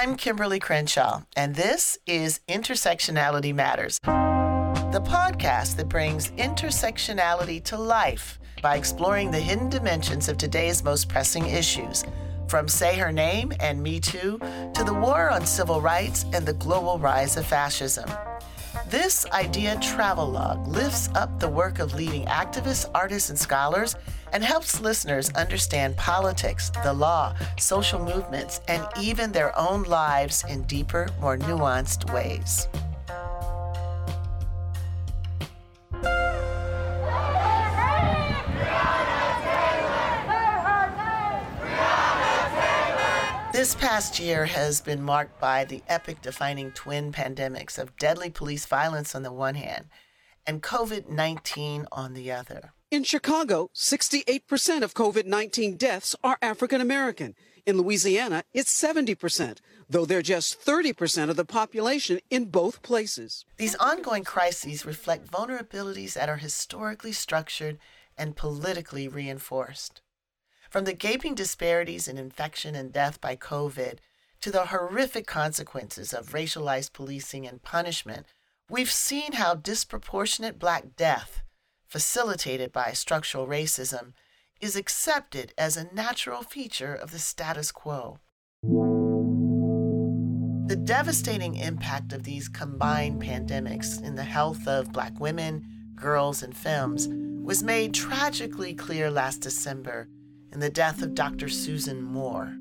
I'm Kimberlé Crenshaw, and this is Intersectionality Matters, the podcast that brings intersectionality to life by exploring the hidden dimensions of today's most pressing issues, from Say Her Name and Me Too to the war on civil rights and the global rise of fascism. This idea travelogue lifts up the work of leading activists, artists, and scholars and helps listeners understand politics, the law, social movements, and even their own lives in deeper, more nuanced ways. This past year has been marked by the epic defining twin pandemics of deadly police violence on the one hand and COVID 19 on the other. In Chicago, 68% of COVID 19 deaths are African American. In Louisiana, it's 70%, though they're just 30% of the population in both places. These ongoing crises reflect vulnerabilities that are historically structured and politically reinforced. From the gaping disparities in infection and death by COVID to the horrific consequences of racialized policing and punishment, we've seen how disproportionate black death, facilitated by structural racism, is accepted as a natural feature of the status quo. The devastating impact of these combined pandemics in the health of black women, girls, and femmes was made tragically clear last December in the death of Dr. Susan Moore.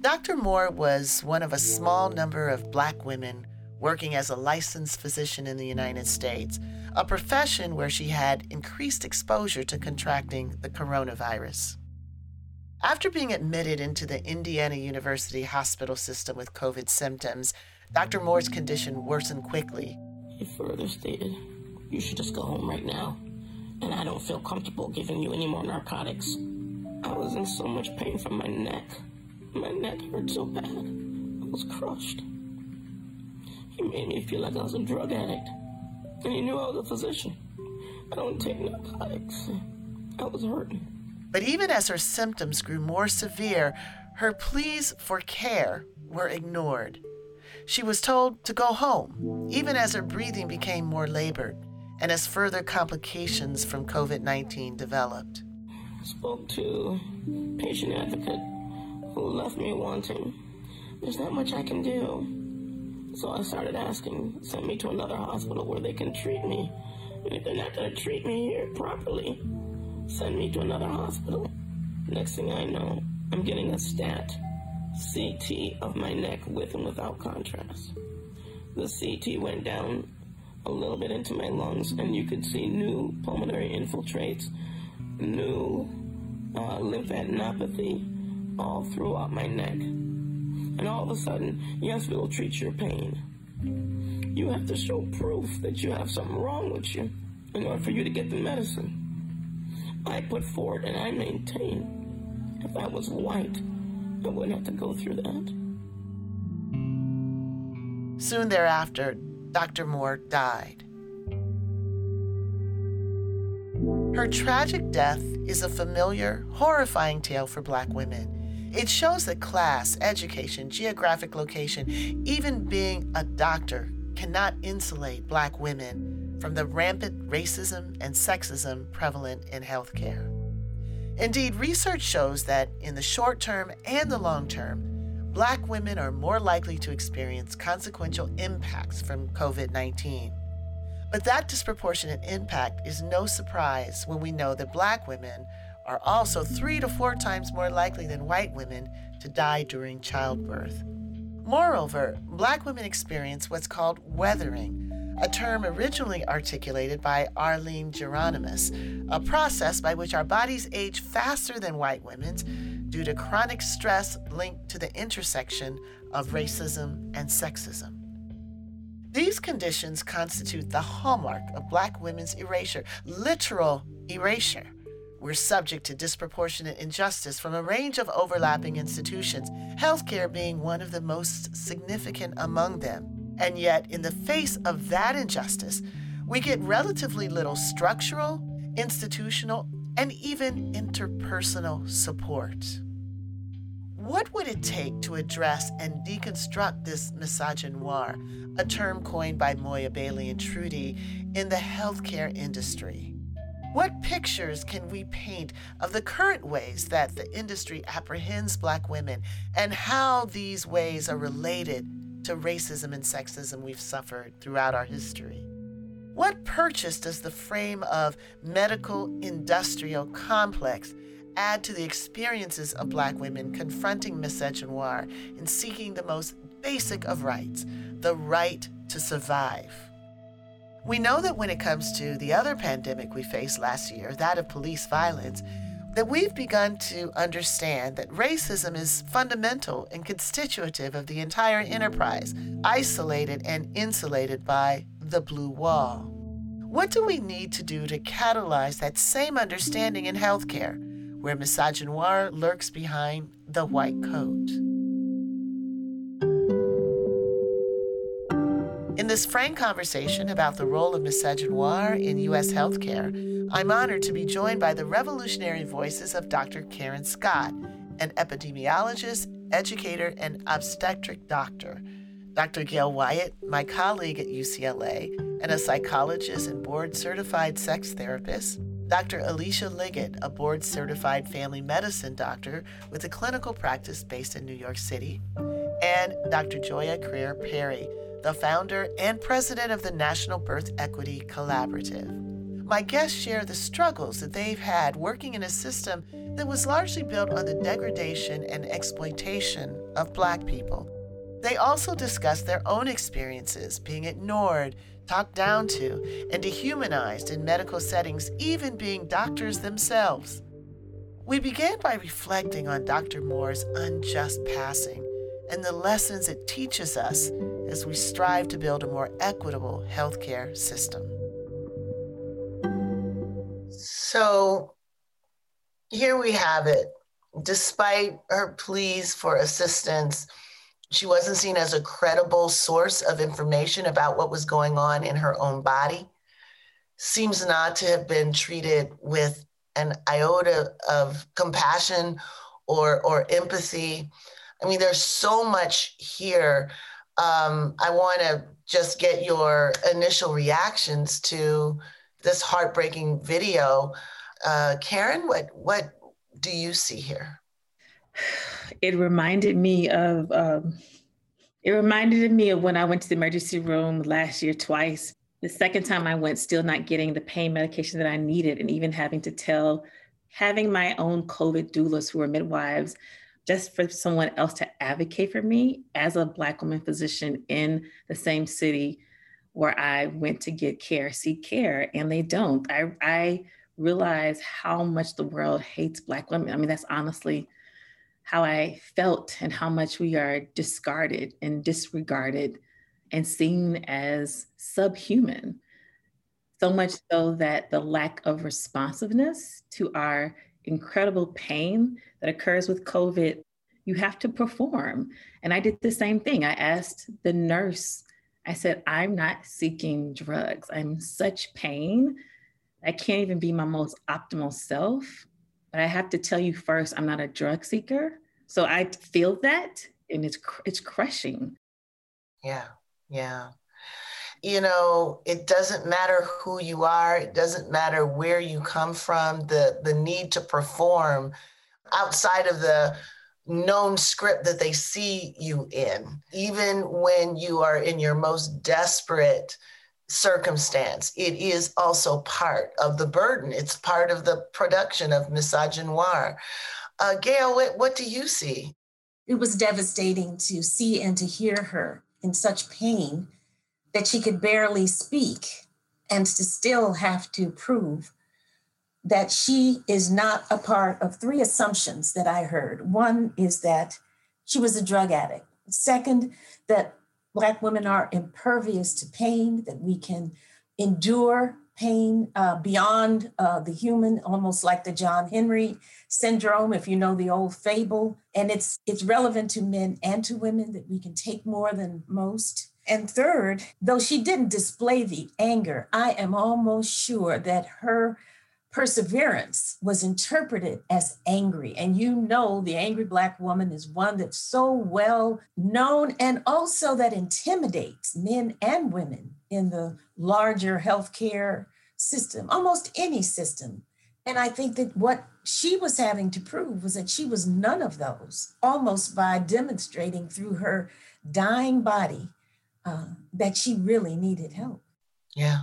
Dr. Moore was one of a small number of black women working as a licensed physician in the United States, a profession where she had increased exposure to contracting the coronavirus. After being admitted into the Indiana University hospital system with COVID symptoms, Dr. Moore's condition worsened quickly. He further stated, You should just go home right now, and I don't feel comfortable giving you any more narcotics. I was in so much pain from my neck. My neck hurt so bad. I was crushed. He made me feel like I was a drug addict. And he knew I was a physician. I don't take narcotics. I was hurting. But even as her symptoms grew more severe, her pleas for care were ignored. She was told to go home, even as her breathing became more labored and as further complications from COVID 19 developed spoke to patient advocate who left me wanting. There's not much I can do. So I started asking, send me to another hospital where they can treat me. And if they're not going to treat me here properly, send me to another hospital. Next thing I know, I'm getting a stat CT of my neck with and without contrast. The CT went down a little bit into my lungs, and you could see new pulmonary infiltrates new uh, lymphadenopathy all throughout my neck. And all of a sudden, yes, we'll treat your pain. You have to show proof that you have something wrong with you in order for you to get the medicine. I put forward and I maintain if I was white, I wouldn't have to go through that. Soon thereafter, Dr. Moore died. Her tragic death is a familiar, horrifying tale for black women. It shows that class, education, geographic location, even being a doctor, cannot insulate black women from the rampant racism and sexism prevalent in healthcare. Indeed, research shows that in the short term and the long term, black women are more likely to experience consequential impacts from COVID 19. But that disproportionate impact is no surprise when we know that black women are also three to four times more likely than white women to die during childbirth. Moreover, black women experience what's called weathering, a term originally articulated by Arlene Geronimus, a process by which our bodies age faster than white women's due to chronic stress linked to the intersection of racism and sexism. These conditions constitute the hallmark of black women's erasure, literal erasure. We're subject to disproportionate injustice from a range of overlapping institutions, healthcare being one of the most significant among them. And yet, in the face of that injustice, we get relatively little structural, institutional, and even interpersonal support. What would it take to address and deconstruct this misogynoir, a term coined by Moya Bailey and Trudy, in the healthcare industry? What pictures can we paint of the current ways that the industry apprehends Black women and how these ways are related to racism and sexism we've suffered throughout our history? What purchase does the frame of medical industrial complex add to the experiences of Black women confronting misogynoir and seeking the most basic of rights, the right to survive? We know that when it comes to the other pandemic we faced last year, that of police violence, that we've begun to understand that racism is fundamental and constitutive of the entire enterprise, isolated and insulated by the blue wall. What do we need to do to catalyze that same understanding in healthcare, where misogynoir lurks behind the white coat? In this frank conversation about the role of misogynoir in U.S. healthcare, I'm honored to be joined by the revolutionary voices of Dr. Karen Scott, an epidemiologist, educator, and obstetric doctor. Dr. Gail Wyatt, my colleague at UCLA, and a psychologist and board certified sex therapist. Dr. Alisha Liggett, a board certified family medicine doctor with a clinical practice based in New York City. And Dr. Joia Crear Perry, the founder and president of the National Birth Equity Collaborative. My guests share the struggles that they've had working in a system that was largely built on the degradation and exploitation of Black people. They also discuss their own experiences being ignored, talked down to, and dehumanized in medical settings, even being doctors themselves. We began by reflecting on Dr. Moore's unjust passing and the lessons it teaches us as we strive to build a more equitable healthcare system. So here we have it. Despite her pleas for assistance, she wasn't seen as a credible source of information about what was going on in her own body. Seems not to have been treated with an iota of compassion or, or empathy. I mean, there's so much here um, I want to just get your initial reactions to this heartbreaking video. Uh, Karen, what what do you see here? It reminded me of um, it reminded me of when I went to the emergency room last year twice. The second time I went, still not getting the pain medication that I needed, and even having to tell having my own COVID doulas who are midwives just for someone else to advocate for me as a Black woman physician in the same city where I went to get care, seek care, and they don't. I, I realize how much the world hates Black women. I mean, that's honestly how I felt and how much we are discarded and disregarded and seen as subhuman. So much so that the lack of responsiveness to our incredible pain that occurs with COVID, you have to perform. And I did the same thing. I asked the nurse, I said, I'm not seeking drugs. I'm such pain. I can't even be my most optimal self. But I have to tell you first, I'm not a drug seeker. So I feel that and it's it's crushing. Yeah. Yeah you know it doesn't matter who you are it doesn't matter where you come from the the need to perform outside of the known script that they see you in even when you are in your most desperate circumstance it is also part of the burden it's part of the production of misogynoir uh, gail what, what do you see it was devastating to see and to hear her in such pain that she could barely speak and to still have to prove that she is not a part of three assumptions that I heard. One is that she was a drug addict. Second, that Black women are impervious to pain, that we can endure pain uh, beyond uh, the human, almost like the John Henry syndrome, if you know the old fable. And it's it's relevant to men and to women that we can take more than most. And third, though she didn't display the anger, I am almost sure that her perseverance was interpreted as angry. And you know, the angry Black woman is one that's so well known and also that intimidates men and women in the larger healthcare system, almost any system. And I think that what she was having to prove was that she was none of those, almost by demonstrating through her dying body uh, that she really needed help. Yeah.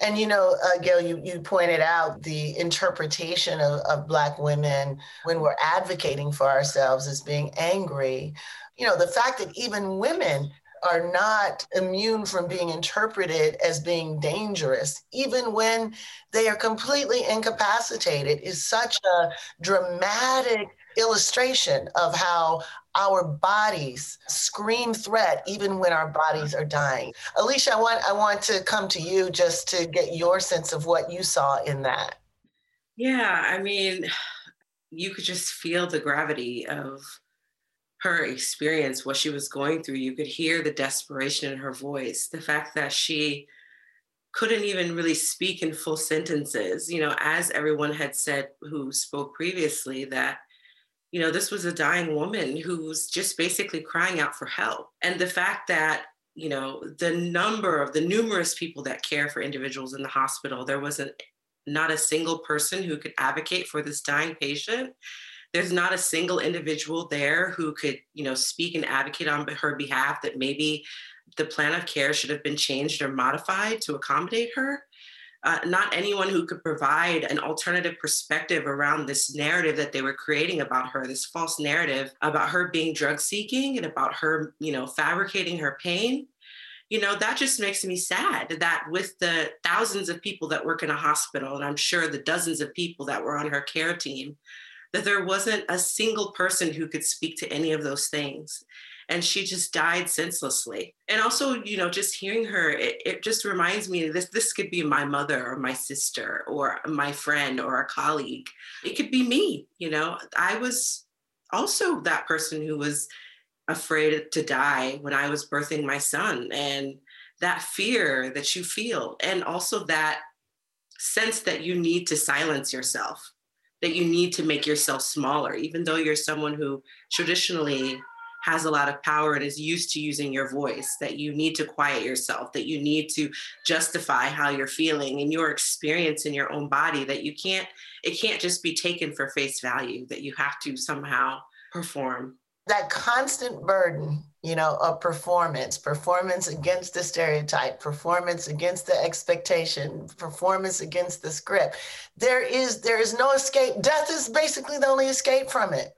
And you know, uh, Gail, you, you pointed out the interpretation of, of Black women when we're advocating for ourselves as being angry. You know, the fact that even women are not immune from being interpreted as being dangerous, even when they are completely incapacitated, is such a dramatic illustration of how our bodies scream threat even when our bodies are dying. Alisha, I want I want to come to you just to get your sense of what you saw in that. Yeah, I mean, you could just feel the gravity of her experience, what she was going through. You could hear the desperation in her voice, the fact that she couldn't even really speak in full sentences, you know, as everyone had said who spoke previously, that you know, this was a dying woman who was just basically crying out for help. And the fact that, you know, the number of the numerous people that care for individuals in the hospital, there was a, not a single person who could advocate for this dying patient. There's not a single individual there who could, you know, speak and advocate on her behalf that maybe the plan of care should have been changed or modified to accommodate her uh, not anyone who could provide an alternative perspective around this narrative that they were creating about her, this false narrative about her being drug seeking and about her, you know, fabricating her pain. You know, that just makes me sad that with the thousands of people that work in a hospital, and I'm sure the dozens of people that were on her care team, that there wasn't a single person who could speak to any of those things and she just died senselessly. And also, you know, just hearing her, it, it just reminds me this this could be my mother or my sister or my friend or a colleague. It could be me, you know. I was also that person who was afraid to die when I was birthing my son and that fear that you feel and also that sense that you need to silence yourself that you need to make yourself smaller even though you're someone who traditionally has a lot of power and is used to using your voice, that you need to quiet yourself, that you need to justify how you're feeling and your experience in your own body, that you can't, it can't just be taken for face value, that you have to somehow perform. That constant burden, you know, of performance, performance against the stereotype, performance against the expectation, performance against the script. There is there is no escape. Death is basically the only escape from it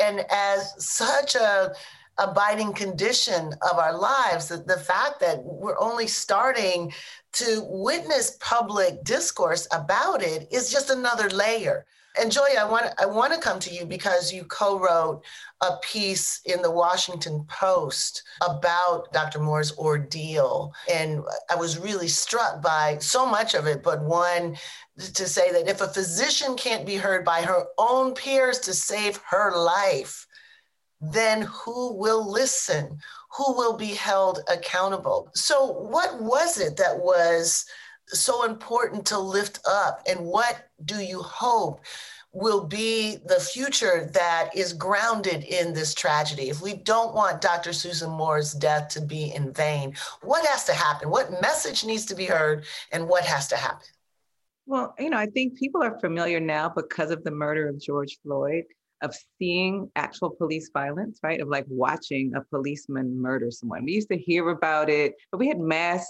and as such a abiding condition of our lives, the, the fact that we're only starting to witness public discourse about it is just another layer. And Joy, I want I want to come to you because you co-wrote a piece in the Washington Post about Dr. Moore's ordeal, and I was really struck by so much of it. But one to say that if a physician can't be heard by her own peers to save her life, then who will listen? Who will be held accountable? So, what was it that was so important to lift up? And what do you hope will be the future that is grounded in this tragedy? If we don't want Dr. Susan Moore's death to be in vain, what has to happen? What message needs to be heard? And what has to happen? Well, you know, I think people are familiar now because of the murder of George Floyd of seeing actual police violence, right? Of like watching a policeman murder someone. We used to hear about it, but we had mass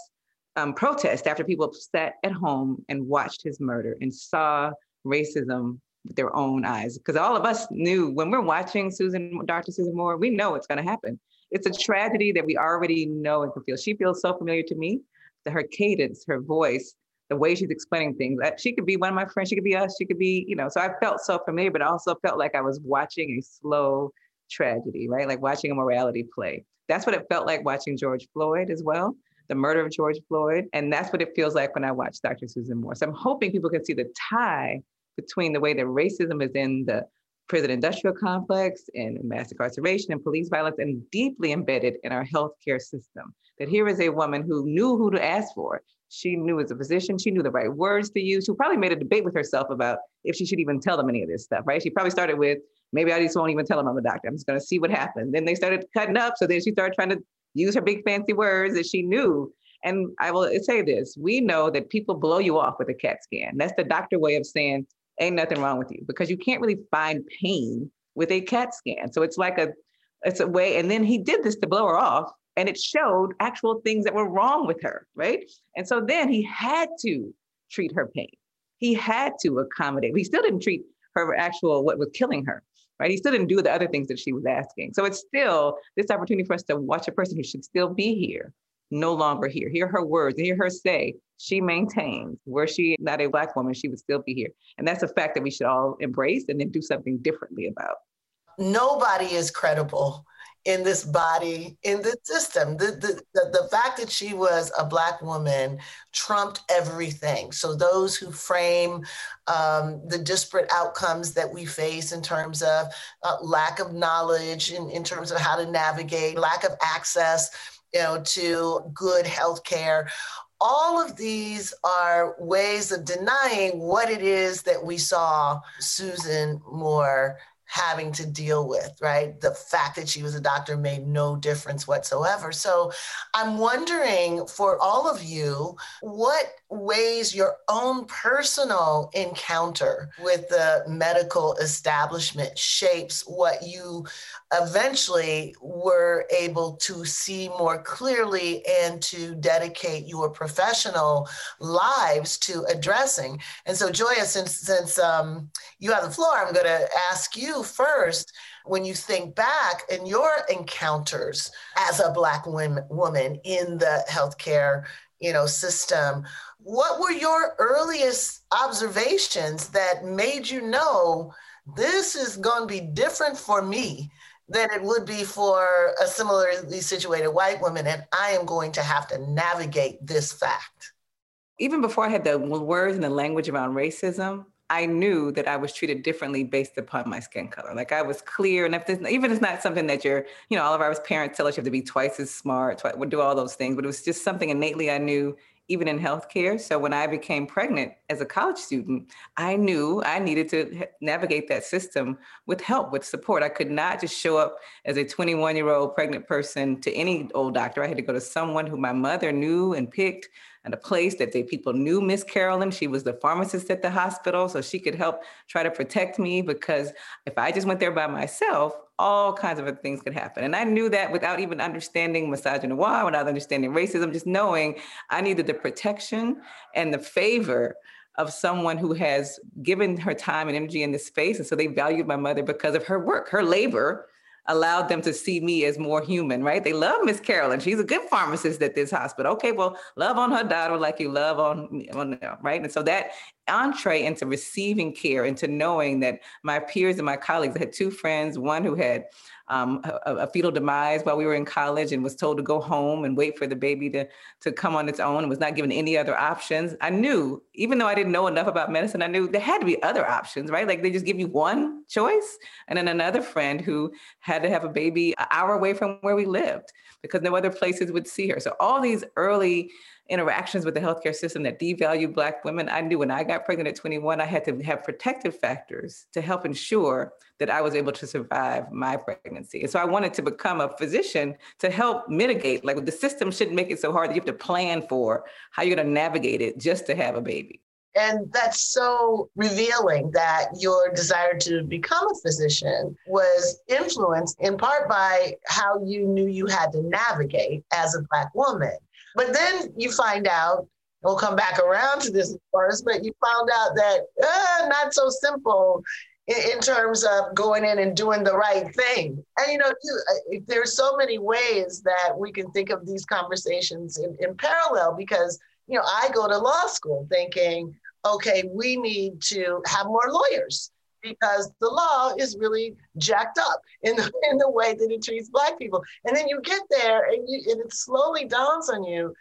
um, protest after people sat at home and watched his murder and saw racism with their own eyes. Because all of us knew when we're watching Susan, Dr. Susan Moore, we know it's going to happen. It's a tragedy that we already know and can feel. She feels so familiar to me. That her cadence, her voice, the way she's explaining things. She could be one of my friends. She could be us. She could be, you know. So I felt so familiar, but also felt like I was watching a slow tragedy, right? Like watching a morality play. That's what it felt like watching George Floyd as well, the murder of George Floyd. And that's what it feels like when I watch Dr. Susan Moore. So I'm hoping people can see the tie between the way that racism is in the prison industrial complex and mass incarceration and police violence and deeply embedded in our healthcare system. That here is a woman who knew who to ask for She knew as a physician, she knew the right words to use. She probably made a debate with herself about if she should even tell them any of this stuff, right? She probably started with, maybe I just won't even tell them I'm a doctor. I'm just going to see what happens. Then they started cutting up. So then she started trying to use her big fancy words that she knew. And I will say this we know that people blow you off with a CAT scan. That's the doctor way of saying, ain't nothing wrong with you because you can't really find pain with a CAT scan. So it's like a, it's a way. And then he did this to blow her off and it showed actual things that were wrong with her, right? And so then he had to treat her pain. He had to accommodate. He still didn't treat her actual what was killing her right? He still didn't do the other things that she was asking. So it's still this opportunity for us to watch a person who should still be here, no longer here. Hear her words, hear her say, she maintains, were she not a Black woman, she would still be here. And that's a fact that we should all embrace and then do something differently about. Nobody is credible in this body, in this system. The, the, the, the, fact that she was a Black woman trumped everything. So, those who frame um, the disparate outcomes that we face in terms of uh, lack of knowledge, in, in terms of how to navigate, lack of access you know, to good health care, all of these are ways of denying what it is that we saw Susan Moore having to deal with, right? The fact that she was a doctor made no difference whatsoever. So I'm wondering for all of you, what ways your own personal encounter with the medical establishment shapes what you eventually were able to see more clearly and to dedicate your professional lives to addressing. And so, Joia, since since um, you have the floor, I'm going to ask you first. When you think back in your encounters as a Black woman in the healthcare, you know, system, what were your earliest observations that made you know this is going to be different for me than it would be for a similarly situated white woman. And I am going to have to navigate this fact. Even before I had the words and the language around racism, I knew that I was treated differently based upon my skin color. Like I was clear, and if this, even it's not something that you're, you know, all of our parents tell us you have to be twice as smart, would do all those things, but it was just something innately I knew even in healthcare. So when I became pregnant as a college student, I knew I needed to navigate that system with help, with support. I could not just show up as a 21 year old pregnant person to any old doctor. I had to go to someone who my mother knew and picked and a place that they people knew Miss Carolyn. She was the pharmacist at the hospital, so she could help try to protect me because if I just went there by myself, all kinds of things could happen. And I knew that without even understanding misogyny, without understanding racism, just knowing I needed the protection and the favor of someone who has given her time and energy in this space. And so they valued my mother because of her work, her labor allowed them to see me as more human, right? They love Miss Carolyn. She's a good pharmacist at this hospital. Okay, well, love on her daughter like you love on, on right? And so that entree into receiving care, into knowing that my peers and my colleagues, I had two friends, one who had um, a, a, fetal demise while we were in college and was told to go home and wait for the baby to, to come on its own and was not given any other options. I knew, even though I didn't know enough about medicine, I knew there had to be other options, right? Like they just give you one choice. And then another friend who had to have a baby an hour away from where we lived because no other places would see her. So all these early interactions with the healthcare system that devalued Black women. I knew when I got pregnant at 21, I had to have protective factors to help ensure that I was able to survive my pregnancy. And so I wanted to become a physician to help mitigate, like the system shouldn't make it so hard that you have to plan for how you're going to navigate it just to have a baby. And that's so revealing that your desire to become a physician was influenced in part by how you knew you had to navigate as a Black woman. But then you find out, we'll come back around to this, of course, but you found out that uh, not so simple in, in, terms of going in and doing the right thing. And, you know, uh, there's so many ways that we can think of these conversations in, in parallel because, you know, I go to law school thinking, okay, we need to have more lawyers because the law is really jacked up in the, in the way that it treats black people. And then you get there and, you, and it slowly dawns on you,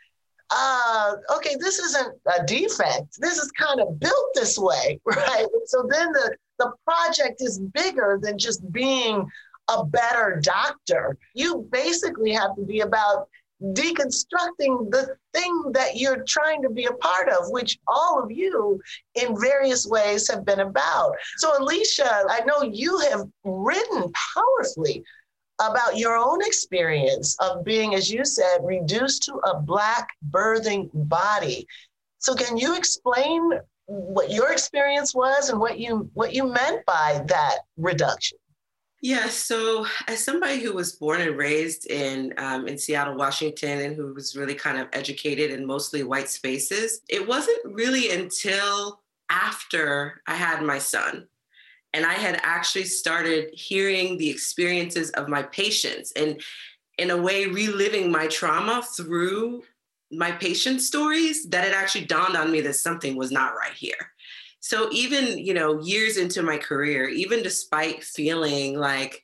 uh, okay, this isn't a defect. This is kind of built this way, right? So then the, the project is bigger than just being a better doctor. You basically have to be about deconstructing the thing that you're trying to be a part of, which all of you in various ways have been about. So, Alisha, I know you have written powerfully about your own experience of being, as you said, reduced to a Black birthing body. So, can you explain what your experience was and what you what you meant by that reduction? Yeah, so as somebody who was born and raised in um, in Seattle, Washington, and who was really kind of educated in mostly white spaces, it wasn't really until after I had my son and I had actually started hearing the experiences of my patients and in a way reliving my trauma through my patient stories that it actually dawned on me that something was not right here so even you know years into my career even despite feeling like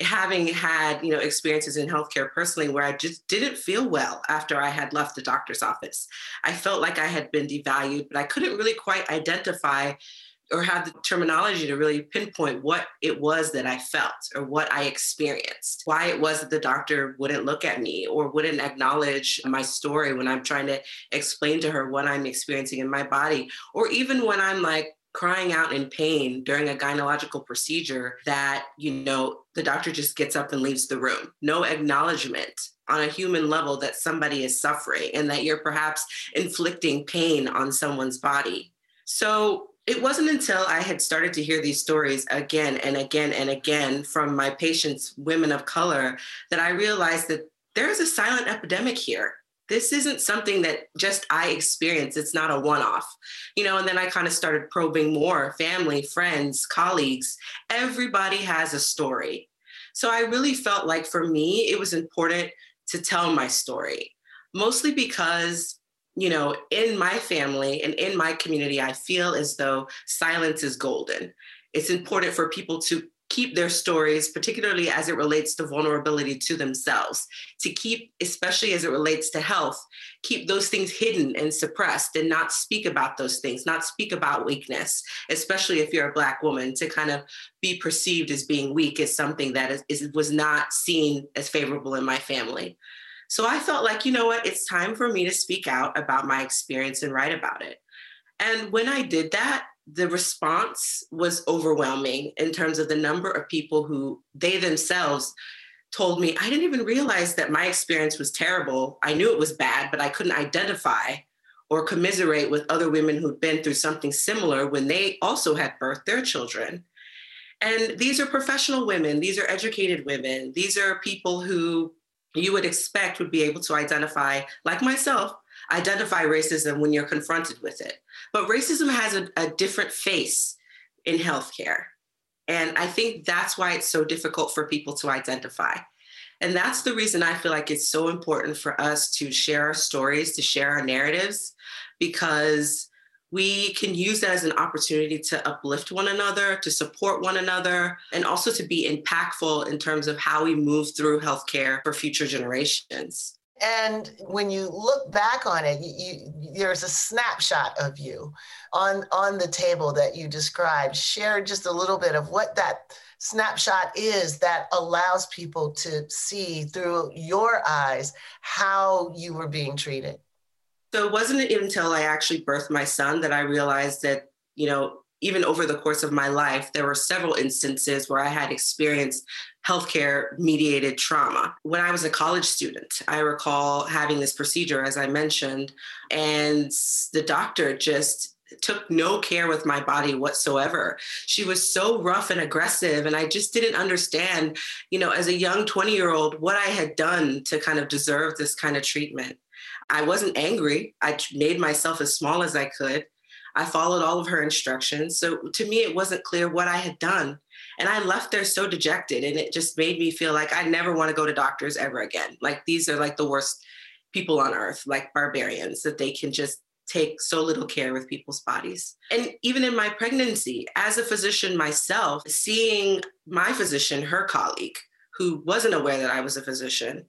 having had you know experiences in healthcare personally where i just didn't feel well after i had left the doctor's office i felt like i had been devalued but i couldn't really quite identify or have the terminology to really pinpoint what it was that I felt or what I experienced, why it was that the doctor wouldn't look at me or wouldn't acknowledge my story when I'm trying to explain to her what I'm experiencing in my body, or even when I'm like, crying out in pain during a gynecological procedure that you know the doctor just gets up and leaves the room. No acknowledgement on a human level that somebody is suffering and that you're perhaps inflicting pain on someone's body. So it wasn't until I had started to hear these stories again and again and again from my patients, women of color, that I realized that there is a silent epidemic here. This isn't something that just I experience. It's not a one off, you know. And then I kind of started probing more family, friends, colleagues. Everybody has a story. So I really felt like for me, it was important to tell my story, mostly because you know, in my family and in my community, I feel as though silence is golden. It's important for people to keep their stories, particularly as it relates to vulnerability to themselves, to keep, especially as it relates to health, keep those things hidden and suppressed and not speak about those things, not speak about weakness, especially if you're a Black woman, to kind of be perceived as being weak is something that is, is was not seen as favorable in my family. So I felt like, you know what, it's time for me to speak out about my experience and write about it. And when I did that, the response was overwhelming in terms of the number of people who they themselves told me, I didn't even realize that my experience was terrible. I knew it was bad, but I couldn't identify or commiserate with other women who'd been through something similar when they also had birthed their children. And these are professional women, these are educated women, these are people who you would expect would be able to identify, like myself, identify racism when you're confronted with it. But racism has a, a different face in healthcare. And I think that's why it's so difficult for people to identify. And that's the reason I feel like it's so important for us to share our stories, to share our narratives, because we can use that as an opportunity to uplift one another, to support one another, and also to be impactful in terms of how we move through healthcare for future generations. And when you look back on it, you, you, there's a snapshot of you on, on the table that you described. Share just a little bit of what that snapshot is that allows people to see through your eyes how you were being treated. So it wasn't until I actually birthed my son that I realized that, you know, even over the course of my life, there were several instances where I had experienced healthcare mediated trauma. When I was a college student, I recall having this procedure, as I mentioned, and the doctor just took no care with my body whatsoever. She was so rough and aggressive and I just didn't understand, you know, as a young 20-year-old what I had done to kind of deserve this kind of treatment. I wasn't angry. I made myself as small as I could. I followed all of her instructions. So to me, it wasn't clear what I had done. And I left there so dejected. And it just made me feel like I never want to go to doctors ever again. Like these are like the worst people on earth, like barbarians, that they can just take so little care with people's bodies. And even in my pregnancy, as a physician myself, seeing my physician, her colleague, who wasn't aware that I was a physician,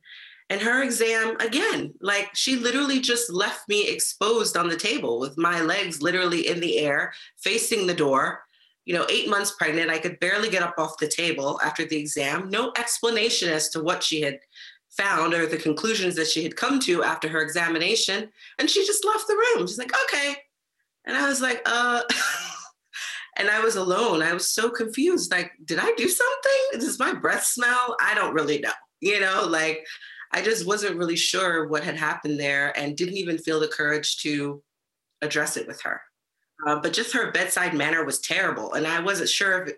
and her exam, again, like she literally just left me exposed on the table with my legs literally in the air, facing the door. You know, eight months pregnant, I could barely get up off the table after the exam. No explanation as to what she had found or the conclusions that she had come to after her examination. And she just left the room. She's like, okay. And I was like, uh, and I was alone. I was so confused. Like, did I do something? Does my breath smell? I don't really know. You know, like I just wasn't really sure what had happened there and didn't even feel the courage to address it with her. Uh, but just her bedside manner was terrible. And I wasn't sure if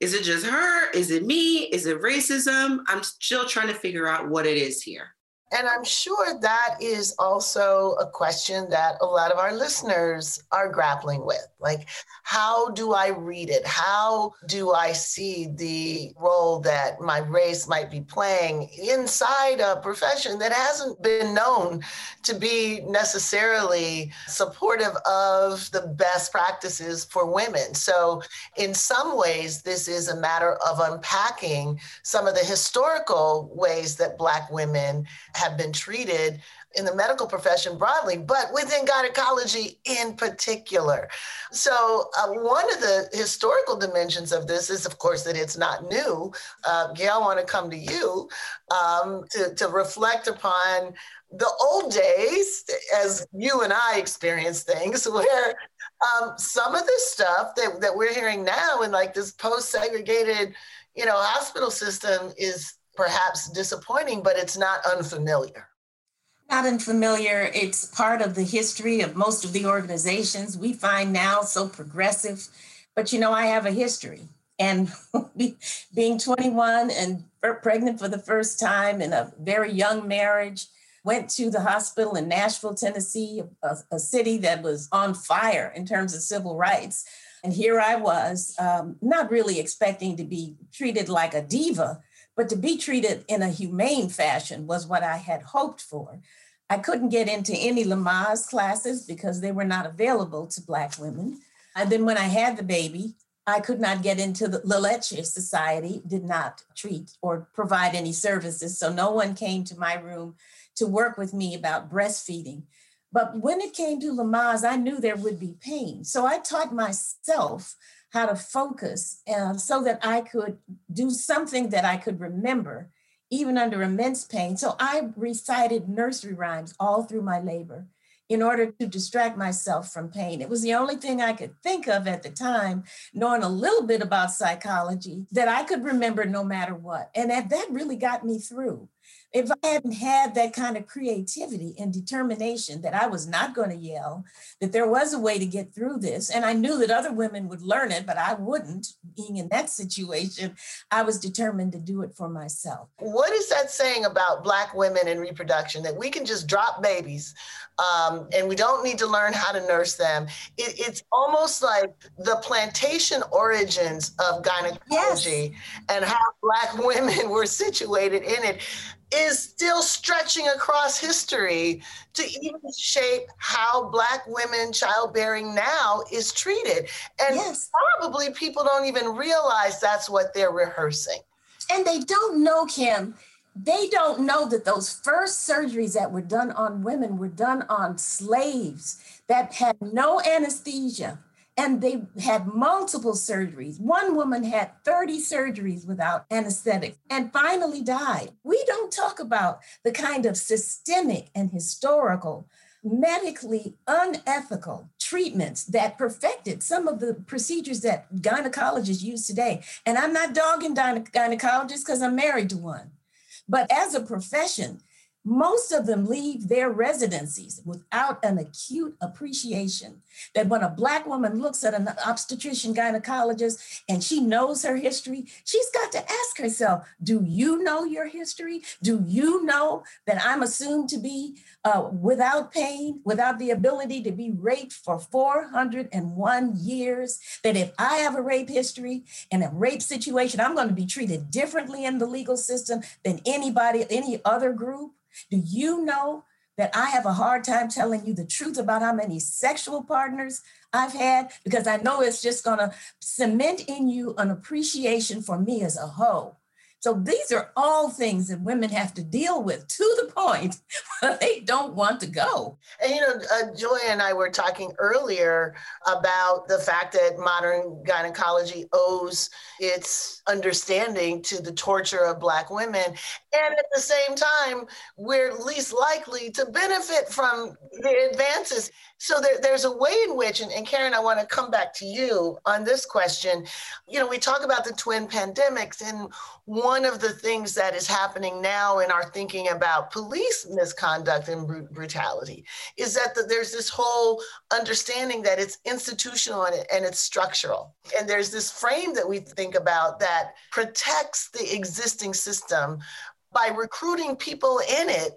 is it just her? Is it me? Is it racism? I'm still trying to figure out what it is here. And I'm sure that is also a question that a lot of our listeners are grappling with. Like, how do I read it? How do I see the role that my race might be playing inside a profession that hasn't been known to be necessarily supportive of the best practices for women? So, in some ways, this is a matter of unpacking some of the historical ways that Black women have been treated in the medical profession broadly, but within gynecology in particular. So, uh, one of the historical dimensions of this is, of course, that it's not new. Uh, Gail, I want to come to you um, to, to reflect upon the old days as you and I experienced things where um, some of the stuff that, that we're hearing now in like this post-segregated, you know, hospital system is perhaps disappointing, but it's not unfamiliar. Not unfamiliar. It's part of the history of most of the organizations we find now so progressive. But you know, I have a history. And being 21 and pregnant for the first time in a very young marriage, went to the hospital in Nashville, Tennessee, a, a city that was on fire in terms of civil rights. And here I was, um, not really expecting to be treated like a diva, but to be treated in a humane fashion was what I had hoped for. I couldn't get into any Lamaze classes because they were not available to Black women. And then when I had the baby, I could not get into the La Leche Society, did not treat or provide any services. So no one came to my room to work with me about breastfeeding. But when it came to Lamaze, I knew there would be pain. So I taught myself how to focus uh, so that I could do something that I could remember, even under immense pain. So I recited nursery rhymes all through my labor in order to distract myself from pain. It was the only thing I could think of at the time, knowing a little bit about psychology, that I could remember no matter what. And that, that really got me through if I hadn't had that kind of creativity and determination that I was not going to yell, that there was a way to get through this, and I knew that other women would learn it, but I wouldn't, being in that situation, I was determined to do it for myself. What is that saying about Black women and reproduction that we can just drop babies um, and we don't need to learn how to nurse them? It, it's almost like the plantation origins of gynecology yes. and how Black women were situated in it is still stretching across history to even shape how Black women childbearing now is treated. And yes. probably people don't even realize that's what they're rehearsing. And they don't know, Kim. They don't know that those first surgeries that were done on women were done on slaves that had no anesthesia and they had multiple surgeries. One woman had 30 surgeries without anesthetic and finally died. We don't talk about the kind of systemic and historical, medically unethical treatments that perfected some of the procedures that gynecologists use today. And I'm not dogging gynecologists because I'm married to one. But as a profession, most of them leave their residencies without an acute appreciation that when a Black woman looks at an obstetrician gynecologist and she knows her history, she's got to ask herself Do you know your history? Do you know that I'm assumed to be uh, without pain, without the ability to be raped for 401 years? That if I have a rape history and a rape situation, I'm going to be treated differently in the legal system than anybody, any other group? Do you know that I have a hard time telling you the truth about how many sexual partners I've had? Because I know it's just going to cement in you an appreciation for me as a hoe. So these are all things that women have to deal with to the point they don't want to go. And you know, uh, Joy and I were talking earlier about the fact that modern gynecology owes its understanding to the torture of Black women. And at the same time, we're least likely to benefit from the advances. So there, there's a way in which, and, and Karen, I want to come back to you on this question. You know, we talk about the twin pandemics, and of the things that is happening now in our thinking about police misconduct and br- brutality is that the, there's this whole understanding that it's institutional and, and it's structural. And there's this frame that we think about that protects the existing system by recruiting people in it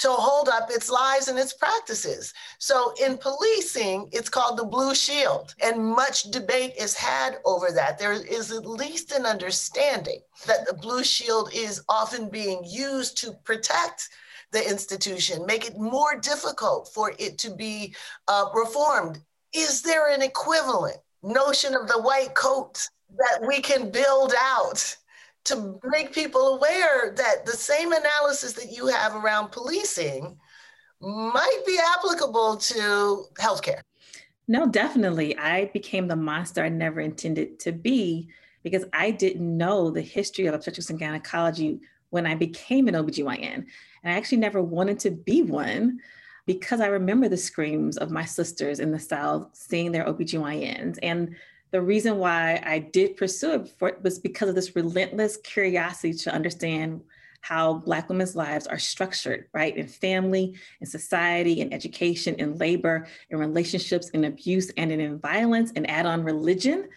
to hold up its lies and its practices. So in policing, it's called the blue shield, and much debate is had over that. There is at least an understanding that the blue shield is often being used to protect the institution, make it more difficult for it to be uh, reformed. Is there an equivalent notion of the white coat that we can build out to make people aware that the same analysis that you have around policing might be applicable to healthcare. No, definitely. I became the monster I never intended to be because I didn't know the history of obstetrics and gynecology when I became an OBGYN. And I actually never wanted to be one because I remember the screams of my sisters in the South seeing their OBGYNs. And the reason why I did pursue it for, was because of this relentless curiosity to understand how Black women's lives are structured, right? In family, in society, in education, in labor, in relationships, in abuse, and in violence, and add on religion,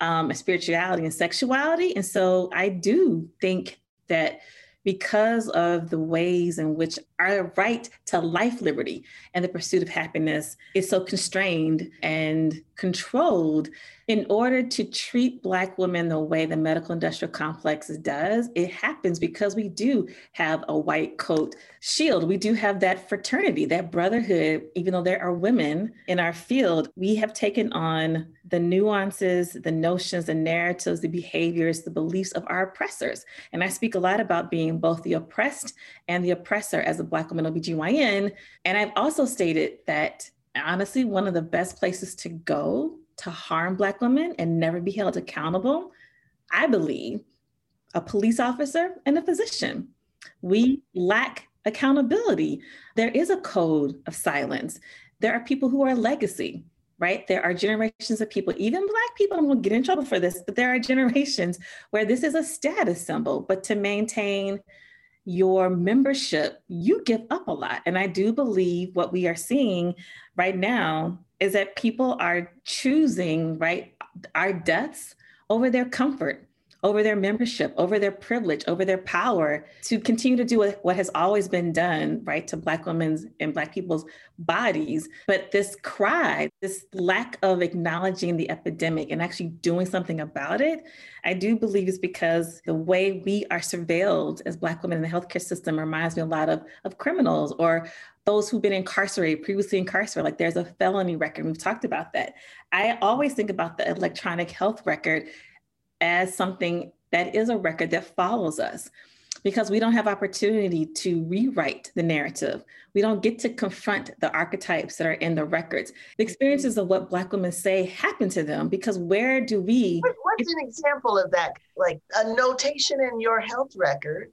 um, and spirituality, and sexuality. And so I do think that because of the ways in which our right to life, liberty, and the pursuit of happiness is so constrained and controlled, in order to treat Black women the way the medical industrial complex does, it happens because we do have a white coat shield. We do have that fraternity, that brotherhood, even though there are women in our field, we have taken on the nuances, the notions, the narratives, the behaviors, the beliefs of our oppressors. And I speak a lot about being both the oppressed and the oppressor as a Black woman OBGYN. And I've also stated that honestly, one of the best places to go to harm Black women and never be held accountable, I believe, a police officer and a physician. We lack accountability. There is a code of silence. There are people who are legacy, right? There are generations of people, even Black people, I'm gonna get in trouble for this, but there are generations where this is a status symbol. But to maintain your membership, you give up a lot. And I do believe what we are seeing right now is that people are choosing, right, our deaths over their comfort, over their membership, over their privilege, over their power to continue to do what has always been done, right, to Black women's and Black people's bodies. But this cry, this lack of acknowledging the epidemic and actually doing something about it, I do believe is because the way we are surveilled as Black women in the healthcare system reminds me a lot of, of criminals or those who've been incarcerated, previously incarcerated, like there's a felony record. We've talked about that. I always think about the electronic health record as something that is a record that follows us because we don't have opportunity to rewrite the narrative. We don't get to confront the archetypes that are in the records. The experiences of what Black women say happen to them because where do we? What's an example of that? Like a notation in your health record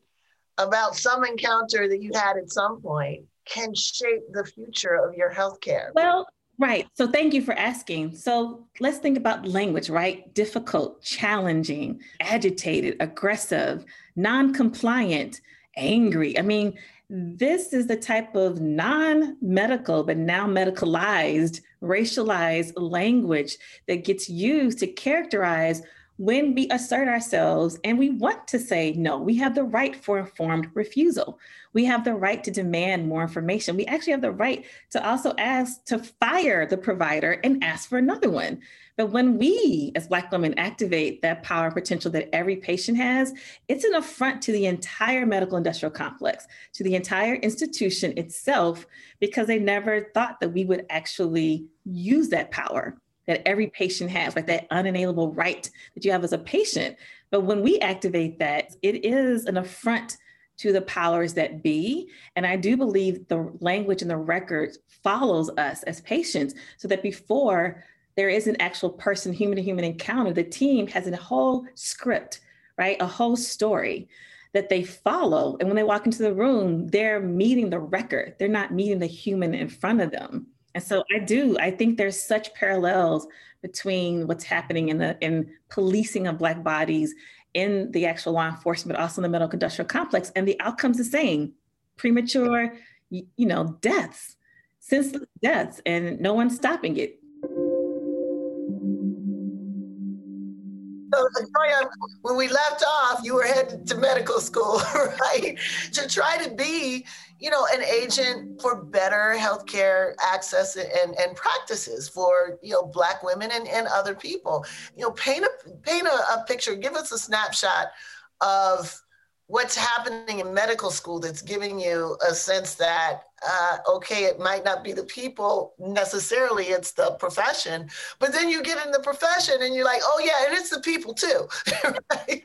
about some encounter that you had at some point can shape the future of your healthcare? Well, right. So thank you for asking. So let's think about language, right? Difficult, challenging, agitated, aggressive, non compliant, angry. I mean, this is the type of non medical, but now medicalized, racialized language that gets used to characterize when we assert ourselves and we want to say no, we have the right for informed refusal. We have the right to demand more information. We actually have the right to also ask to fire the provider and ask for another one. But when we, as Black women, activate that power and potential that every patient has, it's an affront to the entire medical industrial complex, to the entire institution itself, because they never thought that we would actually use that power that every patient has, like that unalienable right that you have as a patient. But when we activate that, it is an affront to the powers that be. And I do believe the language in the record follows us as patients so that before there is an actual person, human to human encounter, the team has a whole script, right? A whole story that they follow. And when they walk into the room, they're meeting the record, they're not meeting the human in front of them. And so I do, I think there's such parallels between what's happening in the in policing of black bodies in the actual law enforcement, also in the medical industrial complex, and the outcomes the same: premature, you, know, deaths, senseless deaths, and no one's stopping it. When we left off, you were headed to medical school, right? To try to be, you know, an agent for better healthcare access and, and practices for, you know, Black women and, and other people. You know, paint a paint a, a picture, give us a snapshot of what's happening in medical school that's giving you a sense that uh, okay it might not be the people necessarily it's the profession but then you get in the profession and you're like oh yeah and it's the people too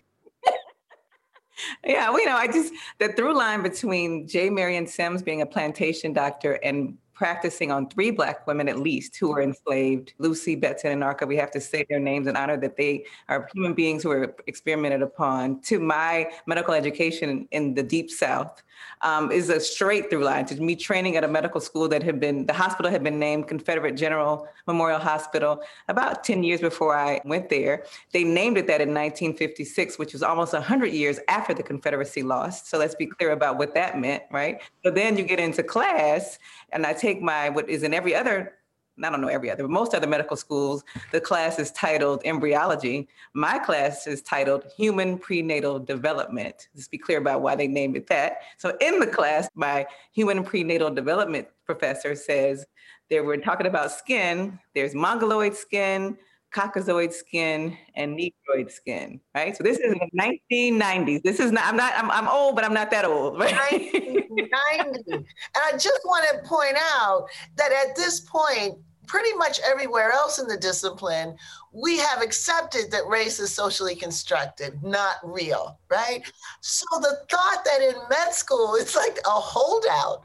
yeah you know i just the through line between j marion sims being a plantation doctor and practicing on three Black women at least who were enslaved Lucy, Betts, and Anarcha. We have to say their names in honor that they are human beings who were experimented upon. To my medical education in the Deep South, um, is a straight through line to me training at a medical school that had been, the hospital had been named Confederate General Memorial Hospital about 10 years before I went there. They named it that in 1956, which was almost 100 years after the Confederacy lost. So let's be clear about what that meant, right? So then you get into class, and I take my, what is in every other I don't know every other, but most other medical schools, the class is titled embryology. My class is titled human prenatal development. Let's be clear about why they named it that. So in the class, my human prenatal development professor says they were talking about skin. There's mongoloid skin, caucasoid skin, and negroid skin, right? So this is the 1990s. This is not, I'm not, I'm, I'm old, but I'm not that old, right? 1990. and I just want to point out that at this point, pretty much everywhere else in the discipline, we have accepted that race is socially constructed, not real, right? So the thought that in med school it's like a holdout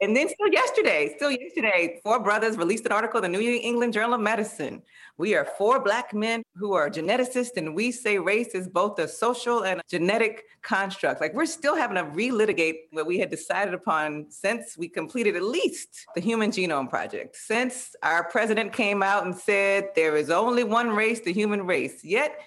And then still yesterday, still yesterday, four brothers released an article in the New England Journal of Medicine we are four Black men who are geneticists, and we say race is both a social and a genetic construct. Like we're still having to relitigate what we had decided upon since we completed at least the Human Genome Project, since our president came out and said there is only one race, the human race. Yet,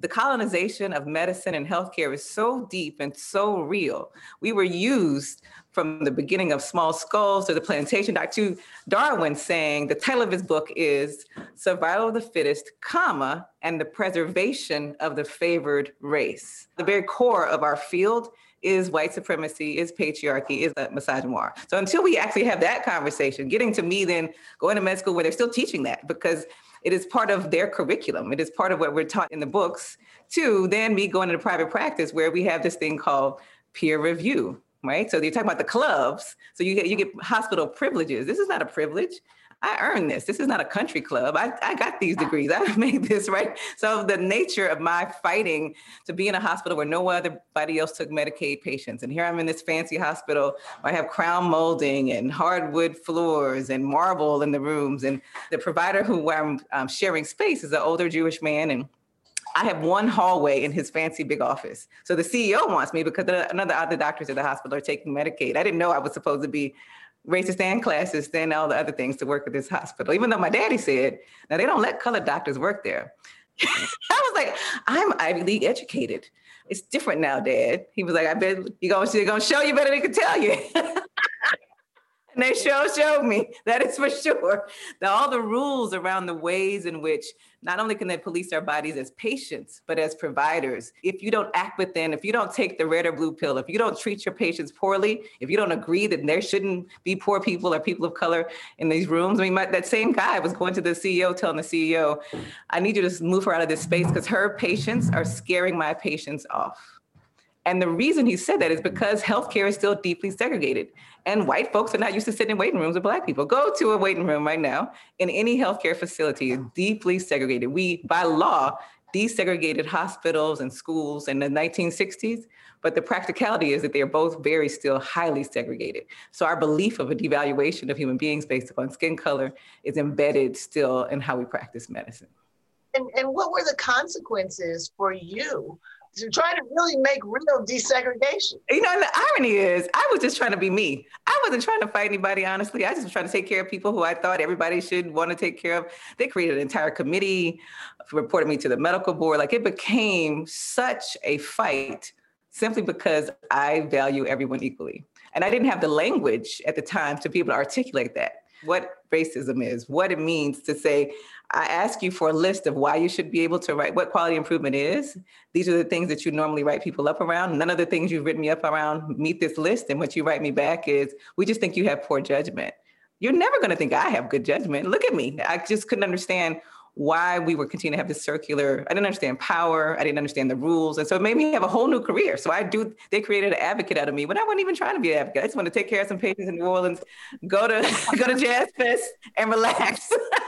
the colonization of medicine and healthcare is so deep and so real. We were used from the beginning of Small Skulls to the Plantation Doc to Darwin saying the title of his book is Survival of the Fittest, comma, and the Preservation of the Favored Race. The very core of our field is white supremacy, is patriarchy, is a misogynoir. So until we actually have that conversation, getting to me then going to med school where they're still teaching that because it is part of their curriculum. It is part of what we're taught in the books. To then me going into private practice where we have this thing called peer review right? So you're talking about the clubs. So you get you get hospital privileges. This is not a privilege. I earned this. This is not a country club. I, I got these degrees. I made this, right? So the nature of my fighting to be in a hospital where no other body else took Medicaid patients. And here I'm in this fancy hospital where I have crown molding and hardwood floors and marble in the rooms. And the provider who I'm um, sharing space is an older Jewish man and I have one hallway in his fancy big office. So the CEO wants me because the, another other doctors at the hospital are taking Medicaid. I didn't know I was supposed to be racist and classist and all the other things to work at this hospital, even though my daddy said, now they don't let colored doctors work there. I was like, I'm Ivy League educated. It's different now, Dad. He was like, I bet you're gonna, gonna show you better than can tell you. they show showed me that is for sure. That all the rules around the ways in which not only can they police our bodies as patients, but as providers. If you don't act within, if you don't take the red or blue pill, if you don't treat your patients poorly, if you don't agree that there shouldn't be poor people or people of color in these rooms, I mean, my, that same guy was going to the CEO, telling the CEO, I need you to move her out of this space because her patients are scaring my patients off. And the reason he said that is because healthcare is still deeply segregated. And white folks are not used to sitting in waiting rooms with black people. Go to a waiting room right now in any healthcare facility is deeply segregated. We, by law, desegregated hospitals and schools in the 1960s, but the practicality is that they're both very still highly segregated. So our belief of a devaluation of human beings based upon skin color is embedded still in how we practice medicine. And, and what were the consequences for you to try to really make real desegregation. You know, the irony is, I was just trying to be me. I wasn't trying to fight anybody, honestly. I just was trying to take care of people who I thought everybody should want to take care of. They created an entire committee, reported me to the medical board. Like it became such a fight simply because I value everyone equally. And I didn't have the language at the time to be able to articulate that what racism is, what it means to say, I ask you for a list of why you should be able to write what quality improvement is. These are the things that you normally write people up around. None of the things you've written me up around meet this list. And what you write me back is, we just think you have poor judgment. You're never going to think I have good judgment. Look at me. I just couldn't understand why we were continuing to have this circular. I didn't understand power. I didn't understand the rules. And so it made me have a whole new career. So I do, they created an advocate out of me when I wasn't even trying to be an advocate. I just want to take care of some patients in New Orleans, go to go to Jazz Fest and relax.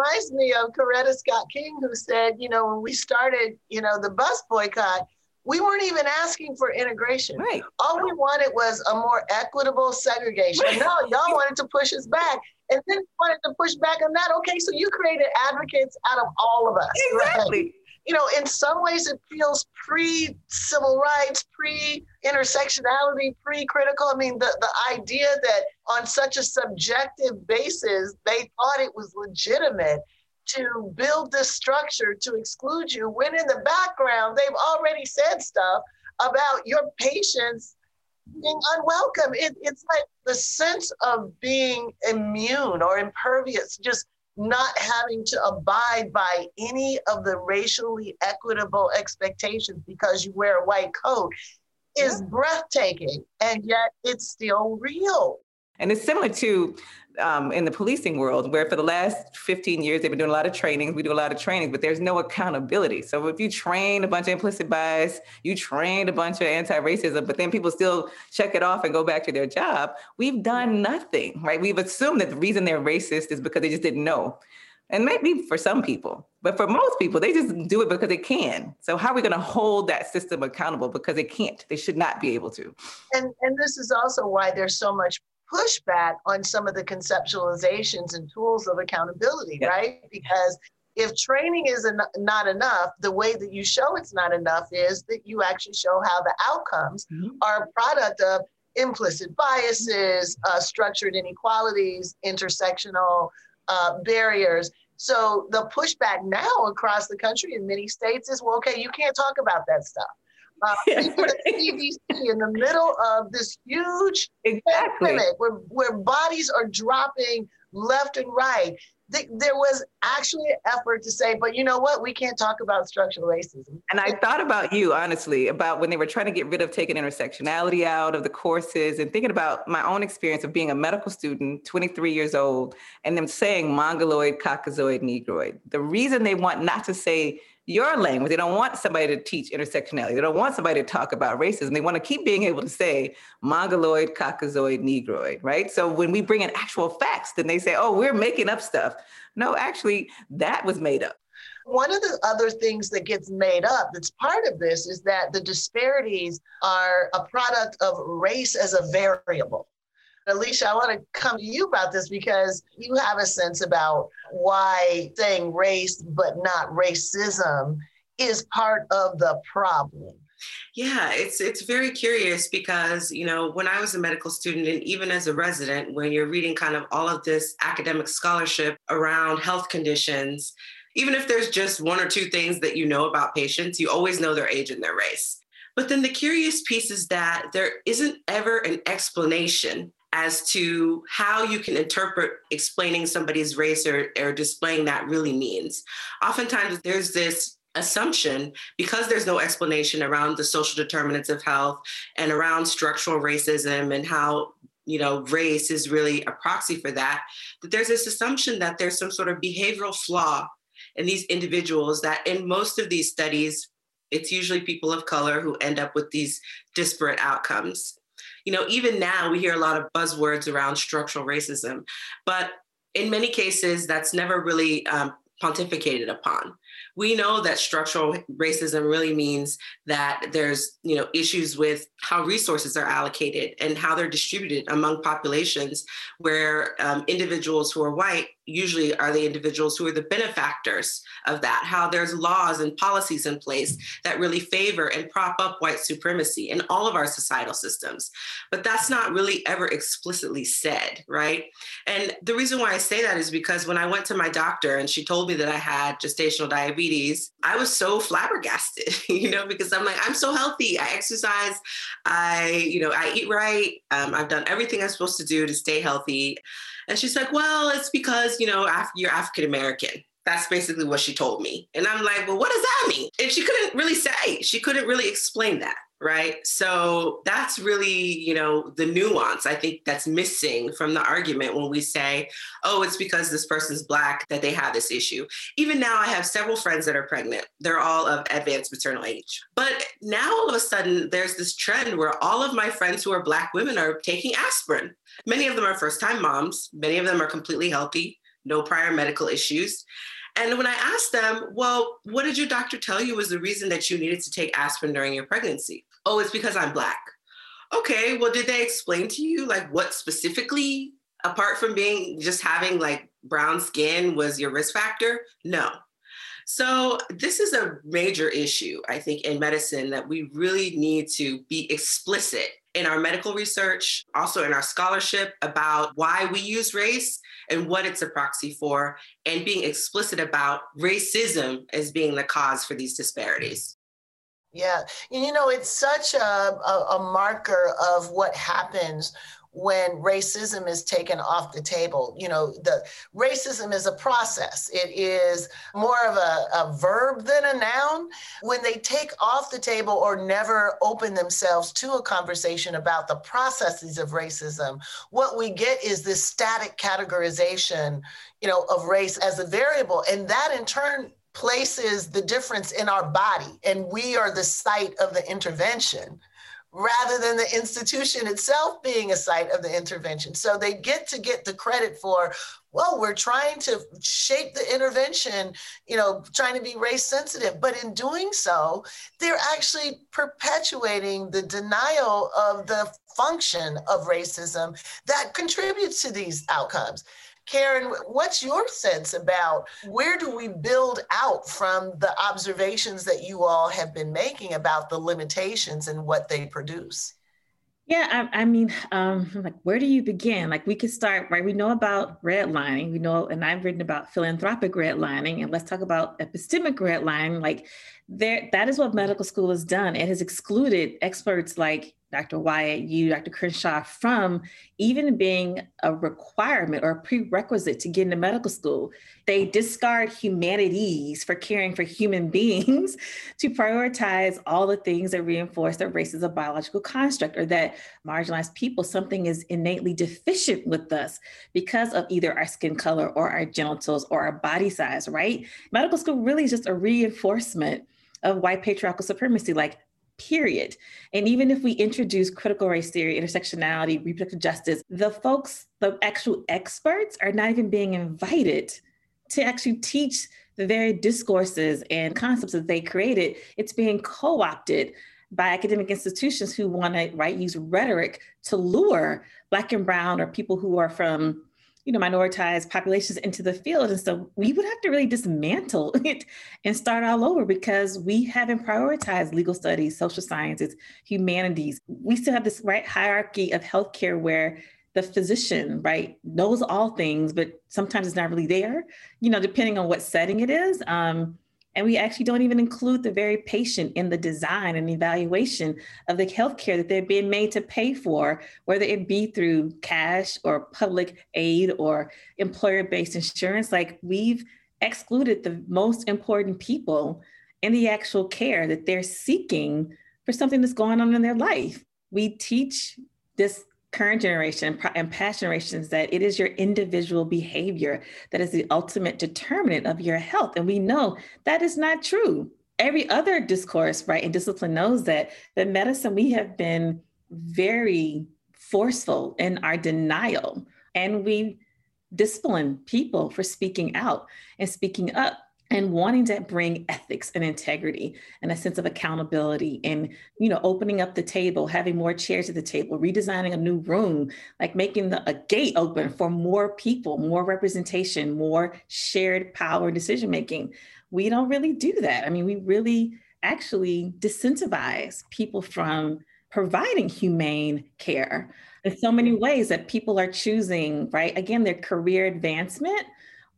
it reminds me of Coretta Scott King, who said, you know, when we started, you know, the bus boycott, we weren't even asking for integration. Right. All we wanted was a more equitable segregation. Right. No, y'all wanted to push us back. And then wanted to push back on that. Okay, so you created advocates out of all of us. Exactly. Right? You know, in some ways it feels pre civil rights, pre intersectionality, pre critical. I mean, the, the idea that on such a subjective basis, they thought it was legitimate to build this structure to exclude you when in the background they've already said stuff about your patients being unwelcome. It, it's like the sense of being immune or impervious, just not having to abide by any of the racially equitable expectations because you wear a white coat is yeah. breathtaking. And yet it's still real. And it's similar to um, in the policing world, where for the last 15 years, they've been doing a lot of trainings. We do a lot of trainings, but there's no accountability. So if you train a bunch of implicit bias, you train a bunch of anti-racism, but then people still check it off and go back to their job, we've done nothing, right? We've assumed that the reason they're racist is because they just didn't know. And maybe for some people, but for most people, they just do it because they can. So how are we going to hold that system accountable because they can't? They should not be able to. And and this is also why there's so much pushback on some of the conceptualizations and tools of accountability, yeah. right? Because if training is en- not enough, the way that you show it's not enough is that you actually show how the outcomes mm-hmm. are a product of implicit biases, uh, structured inequalities, intersectional uh, barriers. So the pushback now across the country in many states is, well, okay, you can't talk about that stuff uh, people at CDC in the middle of this huge exactly. pandemic where, where bodies are dropping left and right. there was actually an effort to say, but you know what? We can't talk about structural racism. And I thought about you, honestly, about when they were trying to get rid of taking intersectionality out of the courses and thinking about my own experience of being a medical student, 23 years old, and them saying mongoloid, caucasoid, negroid. The reason they want not to say your language. They don't want somebody to teach intersectionality. They don't want somebody to talk about racism. They want to keep being able to say mongoloid, caucasoid, negroid, right? So when we bring in actual facts, then they say, oh, we're making up stuff. No, actually, that was made up. One of the other things that gets made up that's part of this is that the disparities are a product of race as a variable. Alisha, I want to come to you about this because you have a sense about why saying race but not racism is part of the problem. Yeah, it's it's very curious because you know when I was a medical student and even as a resident, when you're reading kind of all of this academic scholarship around health conditions, even if there's just one or two things that you know about patients, you always know their age and their race. But then the curious piece is that there isn't ever an explanation as to how you can interpret explaining somebody's race or, or displaying that really means. Oftentimes, there's this assumption because there's no explanation around the social determinants of health and around structural racism and how you know race is really a proxy for that that there's this assumption that there's some sort of behavioral flaw in these individuals that in most of these studies it's usually people of color who end up with these disparate outcomes you know, even now we hear a lot of buzzwords around structural racism, but in many cases, that's never really um, pontificated upon. We know that structural racism really means that there's you know issues with how resources are allocated and how they're distributed among populations where um, individuals who are white usually are the individuals who are the benefactors of that, how there's laws and policies in place that really favor and prop up white supremacy in all of our societal systems. But that's not really ever explicitly said, right? And the reason why I say that is because when I went to my doctor and she told me that I had gestational diabetes, I was so flabbergasted, you know, because I'm like, I'm so healthy. I exercise, I, you know, I eat right. Um, I've done everything I'm supposed to do to stay healthy. And she's like, well, it's because, you know, you're African American. That's basically what she told me. And I'm like, well, what does that mean? And she couldn't really say, she couldn't really explain that. Right. So that's really, you know, the nuance I think that's missing from the argument when we say, oh, it's because this person's Black that they have this issue. Even now, I have several friends that are pregnant. They're all of advanced maternal age. But now all of a sudden, there's this trend where all of my friends who are Black women are taking aspirin. Many of them are first time moms, many of them are completely healthy, no prior medical issues. And when I asked them, well, what did your doctor tell you was the reason that you needed to take aspirin during your pregnancy? Oh, it's because I'm Black. Okay, well, did they explain to you like what specifically, apart from being just having like brown skin, was your risk factor? No. So, this is a major issue, I think, in medicine that we really need to be explicit in our medical research, also in our scholarship about why we use race and what it's a proxy for, and being explicit about racism as being the cause for these disparities. Yeah, you know, it's such a, a, a marker of what happens when racism is taken off the table. You know, the racism is a process. It is more of a, a verb than a noun. When they take off the table or never open themselves to a conversation about the processes of racism, what we get is this static categorization, you know, of race as a variable. And that in turn places the difference in our body and we are the site of the intervention rather than the institution itself being a site of the intervention. So they get to get the credit for, well, we're trying to shape the intervention, you know, trying to be race sensitive. But in doing so, they're actually perpetuating the denial of the function of racism that contributes to these outcomes. Karen, what's your sense about where do we build out from the observations that you all have been making about the limitations and what they produce? Yeah, I, I mean, um, like, where do you begin? Like, we could start, right? We know about redlining. We know, and I've written about philanthropic redlining, and let's talk about epistemic redlining. Like, there, that is what medical school has done. It has excluded experts like Dr. Wyatt, you, Dr. Crenshaw, from even being a requirement or a prerequisite to get into medical school. They discard humanities for caring for human beings to prioritize all the things that reinforce that race is a biological construct or that marginalized people, something is innately deficient with us because of either our skin color or our genitals or our body size, right? Medical school really is just a reinforcement of white patriarchal supremacy. Like period. And even if we introduce critical race theory, intersectionality, reproductive justice, the folks, the actual experts are not even being invited to actually teach the very discourses and concepts that they created. It's being co opted by academic institutions who want to right use rhetoric to lure black and brown or people who are from you know, minoritized populations into the field. And so we would have to really dismantle it and start all over because we haven't prioritized legal studies, social sciences, humanities. We still have this right hierarchy of healthcare where the physician, right, knows all things, but sometimes it's not really there, you know, depending on what setting it is. Um, and we actually don't even include the very patient in the design and evaluation of the healthcare that they're being made to pay for, whether it be through cash or public aid or employer based insurance. Like we've excluded the most important people in the actual care that they're seeking for something that's going on in their life. We teach this current generation and past generations that it is your individual behavior that is the ultimate determinant of your health. And we know that is not true. Every other discourse, right, and discipline knows that the medicine, we have been very forceful in our denial. And we discipline people for speaking out and speaking up and wanting to bring ethics and integrity and a sense of accountability and you know opening up the table having more chairs at the table redesigning a new room like making the, a gate open for more people more representation more shared power decision making we don't really do that. I mean we really actually disincentivize people from providing humane care. In so many ways that people are choosing right? Again their career advancement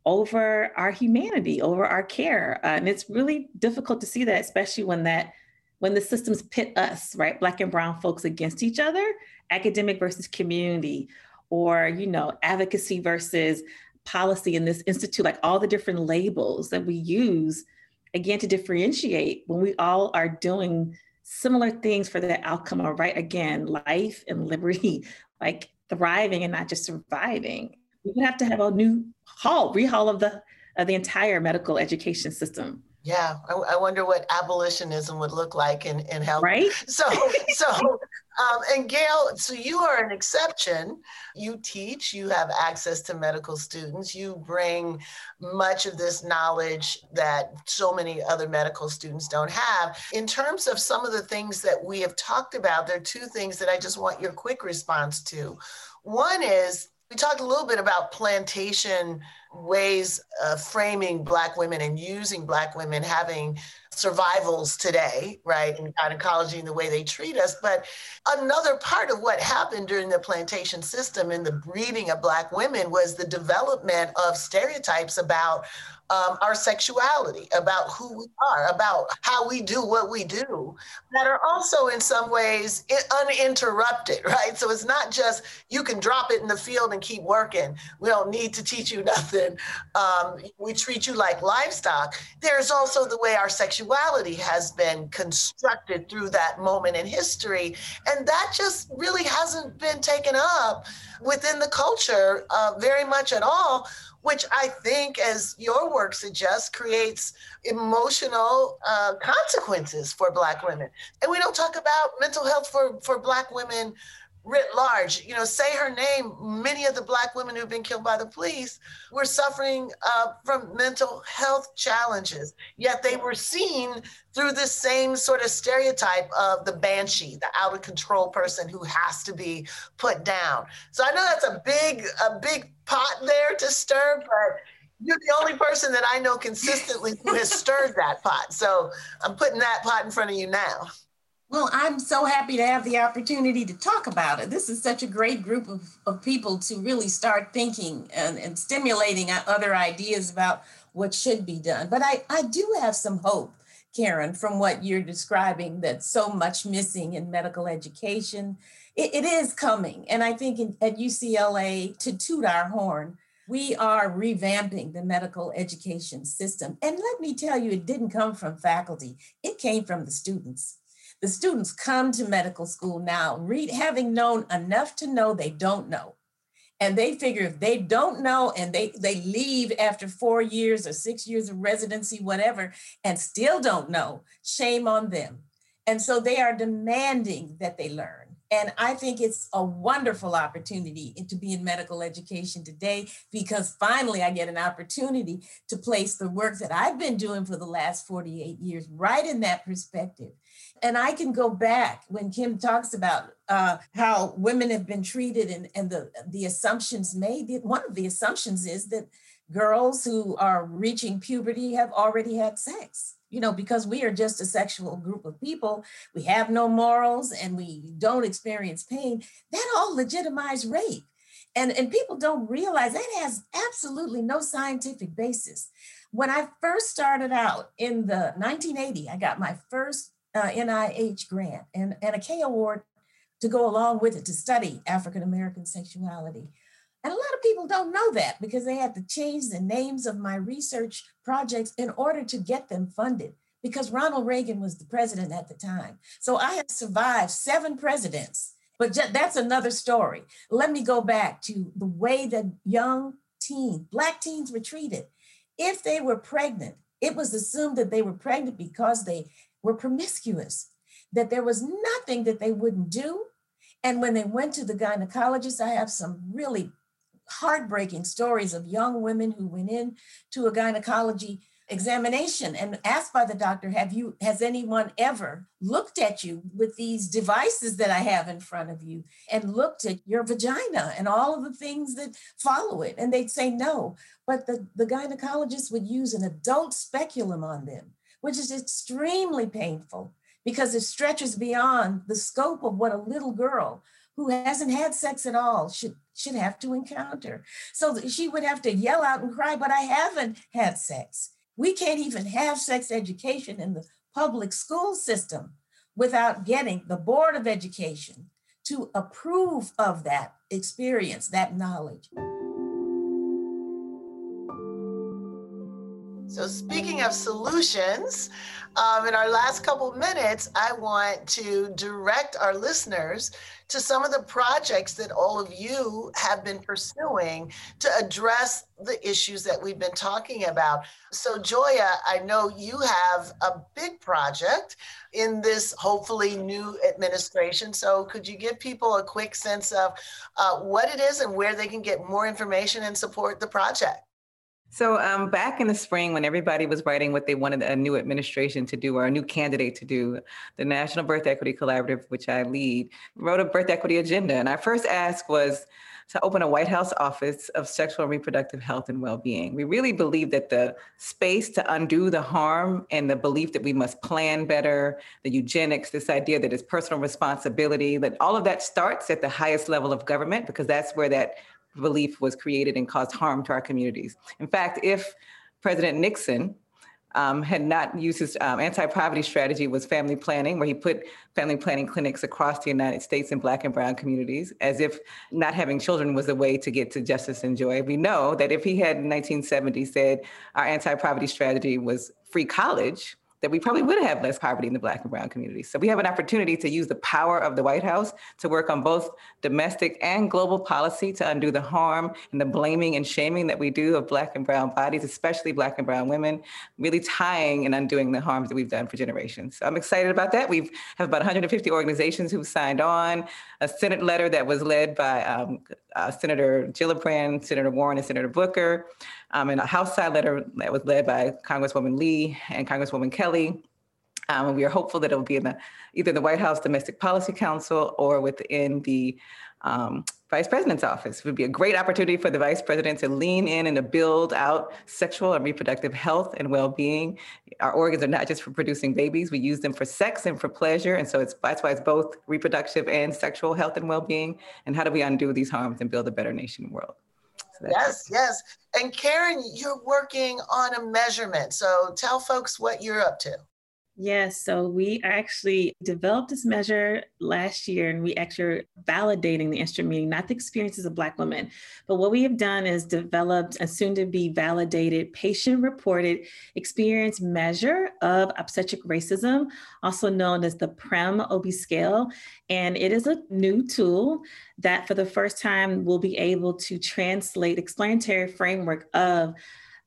over our humanity, over our care. Uh, and it's really difficult to see that, especially when that when the systems pit us, right, black and brown folks against each other, academic versus community, or you know, advocacy versus policy in this institute, like all the different labels that we use again to differentiate when we all are doing similar things for that outcome of right again life and liberty like thriving and not just surviving we would have to have a new haul, rehaul of the of the entire medical education system. Yeah, I, I, wonder what abolitionism would look like in, in health. Right. So, so, um, and Gail, so you are an exception. You teach, you have access to medical students, you bring much of this knowledge that so many other medical students don't have. In terms of some of the things that we have talked about, there are two things that I just want your quick response to. One is we talked a little bit about plantation ways of framing Black women and using Black women having survivals today, right, in gynecology and the way they treat us. But another part of what happened during the plantation system and the breeding of Black women was the development of stereotypes about um, our sexuality, about who we are, about how we do what we do, that are also in some ways uninterrupted, right? So it's not just you can drop it in the field and keep working. We don't need to teach you nothing. Um, we treat you like livestock. There's also the way our sexuality has been constructed through that moment in history. And that just really hasn't been taken up within the culture uh, very much at all which I think, as your work suggests, creates emotional uh, consequences for Black women. And we don't talk about mental health for, for Black women writ large. You know, say her name, many of the Black women who've been killed by the police were suffering uh, from mental health challenges, yet they were seen through this same sort of stereotype of the banshee, the out of control person who has to be put down. So I know that's a big, a big pot there to stir, but you're the only person that I know consistently who has stirred that pot. So I'm putting that pot in front of you now. Well, I'm so happy to have the opportunity to talk about it. This is such a great group of, of people to really start thinking and, and stimulating other ideas about what should be done. But I, I do have some hope, Karen, from what you're describing that's so much missing in medical education. it, it is coming. And I think in, at UCLA, to toot our horn, we are revamping the medical education system. And let me tell you, it didn't come from faculty, it came from the students the students come to medical school now, read, having known enough to know they don't know. And they figure if they don't know and they, they leave after four years or six years of residency, whatever, and still don't know, shame on them. And so they are demanding that they learn. And I think it's a wonderful opportunity to be in medical education today because finally I get an opportunity to place the work that I've been doing for the last 48 years right in that perspective. And I can go back when Kim talks about uh, how women have been treated and, and the, the assumptions made. One of the assumptions is that girls who are reaching puberty have already had sex you know, because we are just a sexual group of people, we have no morals and we don't experience pain, that all legitimize rape. And, and people don't realize that has absolutely no scientific basis. When I first started out in the 1980, I got my first uh, NIH grant and, and a K award to go along with it to study African American sexuality. And a lot of people don't know that because they had to change the names of my research projects in order to get them funded because Ronald Reagan was the president at the time. So I have survived seven presidents, but that's another story. Let me go back to the way that young teens, Black teens were treated. If they were pregnant, it was assumed that they were pregnant because they were promiscuous, that there was nothing that they wouldn't do. And when they went to the gynecologist, I have some really heartbreaking stories of young women who went in to a gynecology examination and asked by the doctor, have you, has anyone ever looked at you with these devices that I have in front of you and looked at your vagina and all of the things that follow it? And they'd say no. But the, the gynecologist would use an adult speculum on them, which is extremely painful because it stretches beyond the scope of what a little girl who hasn't had sex at all should should have to encounter. So she would have to yell out and cry, but I haven't had sex. We can't even have sex education in the public school system without getting the Board of Education to approve of that experience, that knowledge. So, speaking of solutions, um, in our last couple minutes, I want to direct our listeners to some of the projects that all of you have been pursuing to address the issues that we've been talking about. So, Joia, I know you have a big project in this hopefully new administration. So, could you give people a quick sense of uh, what it is and where they can get more information and support the project? So um, back in the spring, when everybody was writing what they wanted a new administration to do or a new candidate to do, the National Birth Equity Collaborative, which I lead, wrote a birth equity agenda. And our first ask was to open a White House office of sexual and reproductive health and well-being. We really believe that the space to undo the harm and the belief that we must plan better, the eugenics, this idea that it's personal responsibility, that all of that starts at the highest level of government because that's where that belief was created and caused harm to our communities. In fact, if President Nixon um, had not used his um, anti-poverty strategy was family planning, where he put family planning clinics across the United States in Black and Brown communities, as if not having children was a way to get to justice and joy. We know that if he had in 1970 said our anti-poverty strategy was free college, that we probably would have less poverty in the Black and Brown communities. So we have an opportunity to use the power of the White House to work on both domestic and global policy to undo the harm and the blaming and shaming that we do of Black and Brown bodies, especially Black and Brown women, really tying and undoing the harms that we've done for generations. So I'm excited about that. We have about 150 organizations who've signed on, a Senate letter that was led by um, uh, Senator Gillibrand, Senator Warren, and Senator Booker um, and a House side letter that was led by Congresswoman Lee and Congresswoman Kelly. Um, and we are hopeful that it will be in the, either the White House Domestic Policy Council or within the um, Vice President's office. It would be a great opportunity for the Vice President to lean in and to build out sexual and reproductive health and well-being. Our organs are not just for producing babies; we use them for sex and for pleasure, and so it's that's why it's both reproductive and sexual health and well-being. And how do we undo these harms and build a better nation world? Yes, yes. And Karen, you're working on a measurement. So tell folks what you're up to. Yes, so we actually developed this measure last year and we actually are validating the instrument, meaning not the experiences of Black women, but what we have done is developed a soon to be validated patient reported experience measure of obstetric racism, also known as the PREM OB scale. And it is a new tool that for the first time will be able to translate explanatory framework of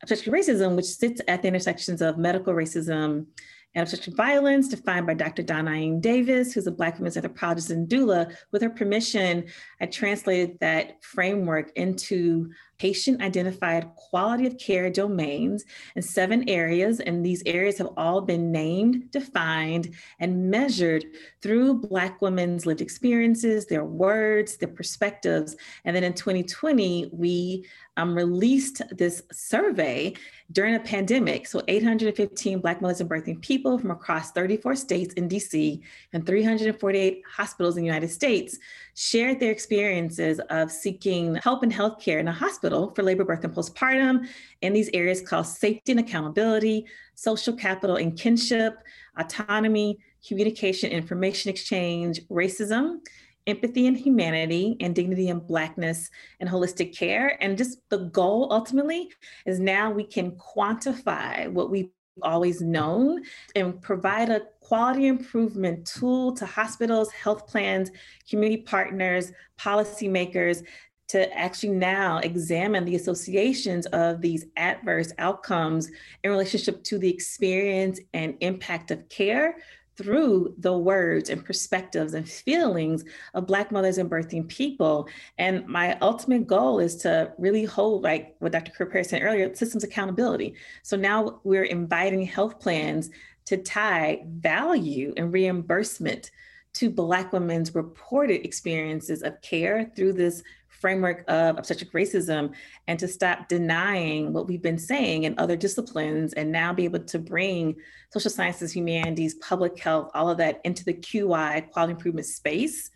obstetric racism, which sits at the intersections of medical racism and obstetric violence, defined by Dr. Donna Davis, who's a Black women's anthropologist and doula. With her permission, I translated that framework into patient identified quality of care domains in seven areas. And these areas have all been named, defined, and measured through Black women's lived experiences, their words, their perspectives. And then in 2020, we um, released this survey during a pandemic. So 815 Black mothers and birthing people from across 34 states in DC and 348 hospitals in the United States shared their experiences of seeking help in healthcare in a hospital for labor, birth, and postpartum in these areas called safety and accountability, social capital and kinship, autonomy, communication, information exchange, racism, empathy and humanity and dignity and blackness and holistic care. And just the goal ultimately is now we can quantify what we've always known and provide a quality improvement tool to hospitals health plans community partners policymakers to actually now examine the associations of these adverse outcomes in relationship to the experience and impact of care through the words and perspectives and feelings of Black mothers and birthing people. And my ultimate goal is to really hold, like what Dr. Crear said earlier, systems accountability. So now we're inviting health plans to tie value and reimbursement to Black women's reported experiences of care through this framework of obstetric racism and to stop denying what we've been saying in other disciplines and now be able to bring social sciences, humanities, public health, all of that into the QI quality improvement space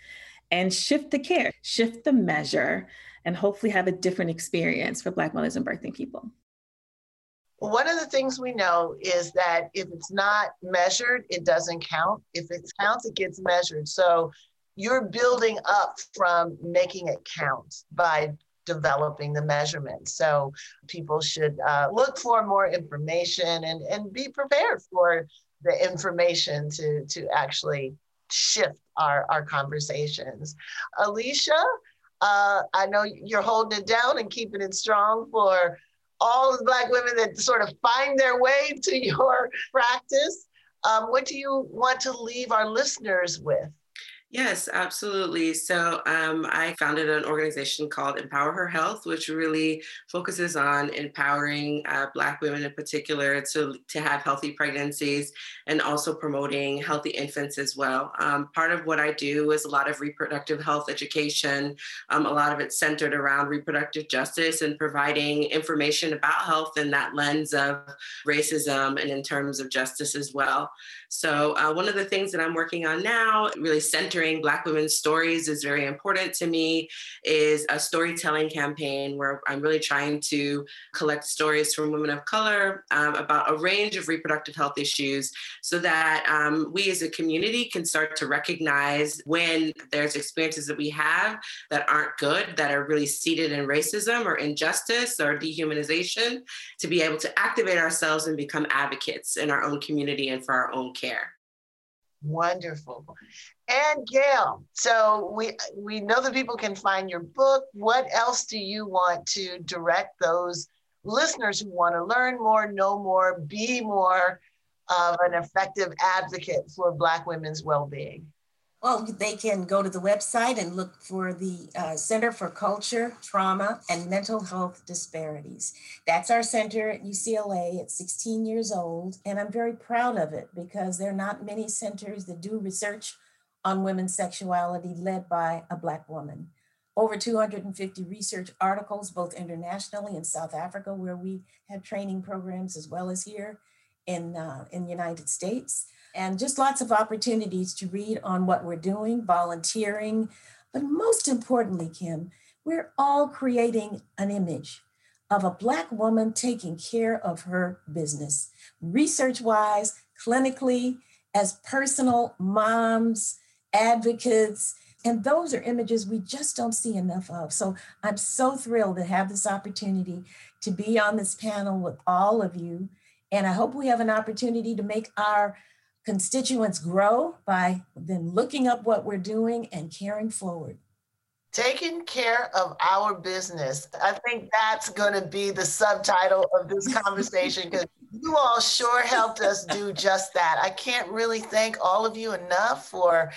and shift the care, shift the measure, and hopefully have a different experience for Black mothers and birthing people. One of the things we know is that if it's not measured, it doesn't count. If it counts, it gets measured. So you're building up from making it count by developing the measurement. So people should uh, look for more information and, and be prepared for the information to, to actually shift our, our conversations. Alisha, uh, I know you're holding it down and keeping it strong for all the Black women that sort of find their way to your practice. Um, what do you want to leave our listeners with? Yes, absolutely. So um, I founded an organization called Empower Her Health, which really focuses on empowering uh, Black women in particular to, to have healthy pregnancies and also promoting healthy infants as well. Um, part of what I do is a lot of reproductive health education. Um, a lot of it's centered around reproductive justice and providing information about health in that lens of racism and in terms of justice as well. So uh, one of the things that I'm working on now, really centering Black women's stories is very important to me, is a storytelling campaign where I'm really trying to collect stories from women of color um, about a range of reproductive health issues so that um, we as a community can start to recognize when there's experiences that we have that aren't good, that are really seated in racism or injustice or dehumanization, to be able to activate ourselves and become advocates in our own community and for our own care. Wonderful. And Gail, so we we know that people can find your book. What else do you want to direct those listeners who want to learn more, know more, be more of an effective advocate for Black women's well-being? Well, they can go to the website and look for the uh, Center for Culture, Trauma, and Mental Health Disparities. That's our center at UCLA. It's 16 years old, and I'm very proud of it because there are not many centers that do research on women's sexuality led by a Black woman. Over 250 research articles, both internationally in South Africa, where we have training programs, as well as here in, uh, in the United States and just lots of opportunities to read on what we're doing, volunteering. But most importantly, Kim, we're all creating an image of a Black woman taking care of her business, research wise, clinically, as personal moms, advocates. And those are images we just don't see enough of. So I'm so thrilled to have this opportunity to be on this panel with all of you. And I hope we have an opportunity to make our constituents grow by then looking up what we're doing and carrying forward. Taking care of our business. I think that's going to be the subtitle of this conversation because you all sure helped us do just that. I can't really thank all of you enough for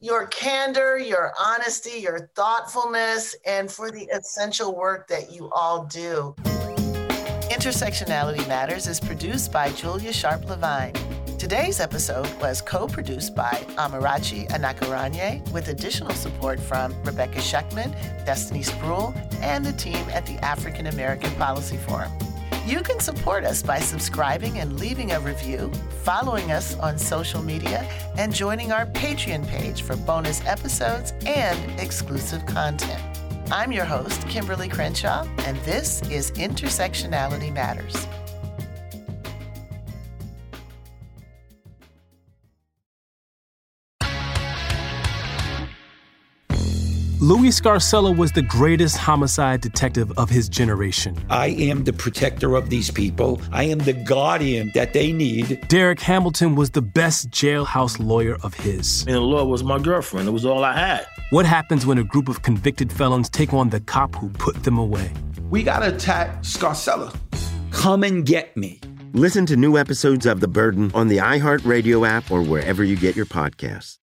your candor, your honesty, your thoughtfulness, and for the essential work that you all do. Intersectionality Matters is produced by Julia Sharpe-Levine. Today's episode was co produced by Amarachi Anakaraonye with additional support from Rebecca Scheckman, Destiny Spruill, and the team at the African American Policy Forum. You can support us by subscribing and leaving a review, following us on social media, and joining our Patreon page for bonus episodes and exclusive content. I'm your host, Kimberlé Crenshaw, and this is Intersectionality Matters. Louis Scarcella was the greatest homicide detective of his generation. I am the protector of these people. I am the guardian that they need. Derek Hamilton was the best jailhouse lawyer of his. And the law was my girlfriend. It was all I had. What happens when a group of convicted felons take on the cop who put them away? We gotta attack Scarcella. Come and get me. Listen to new episodes of The Burden on the iHeartRadio app or wherever you get your podcasts.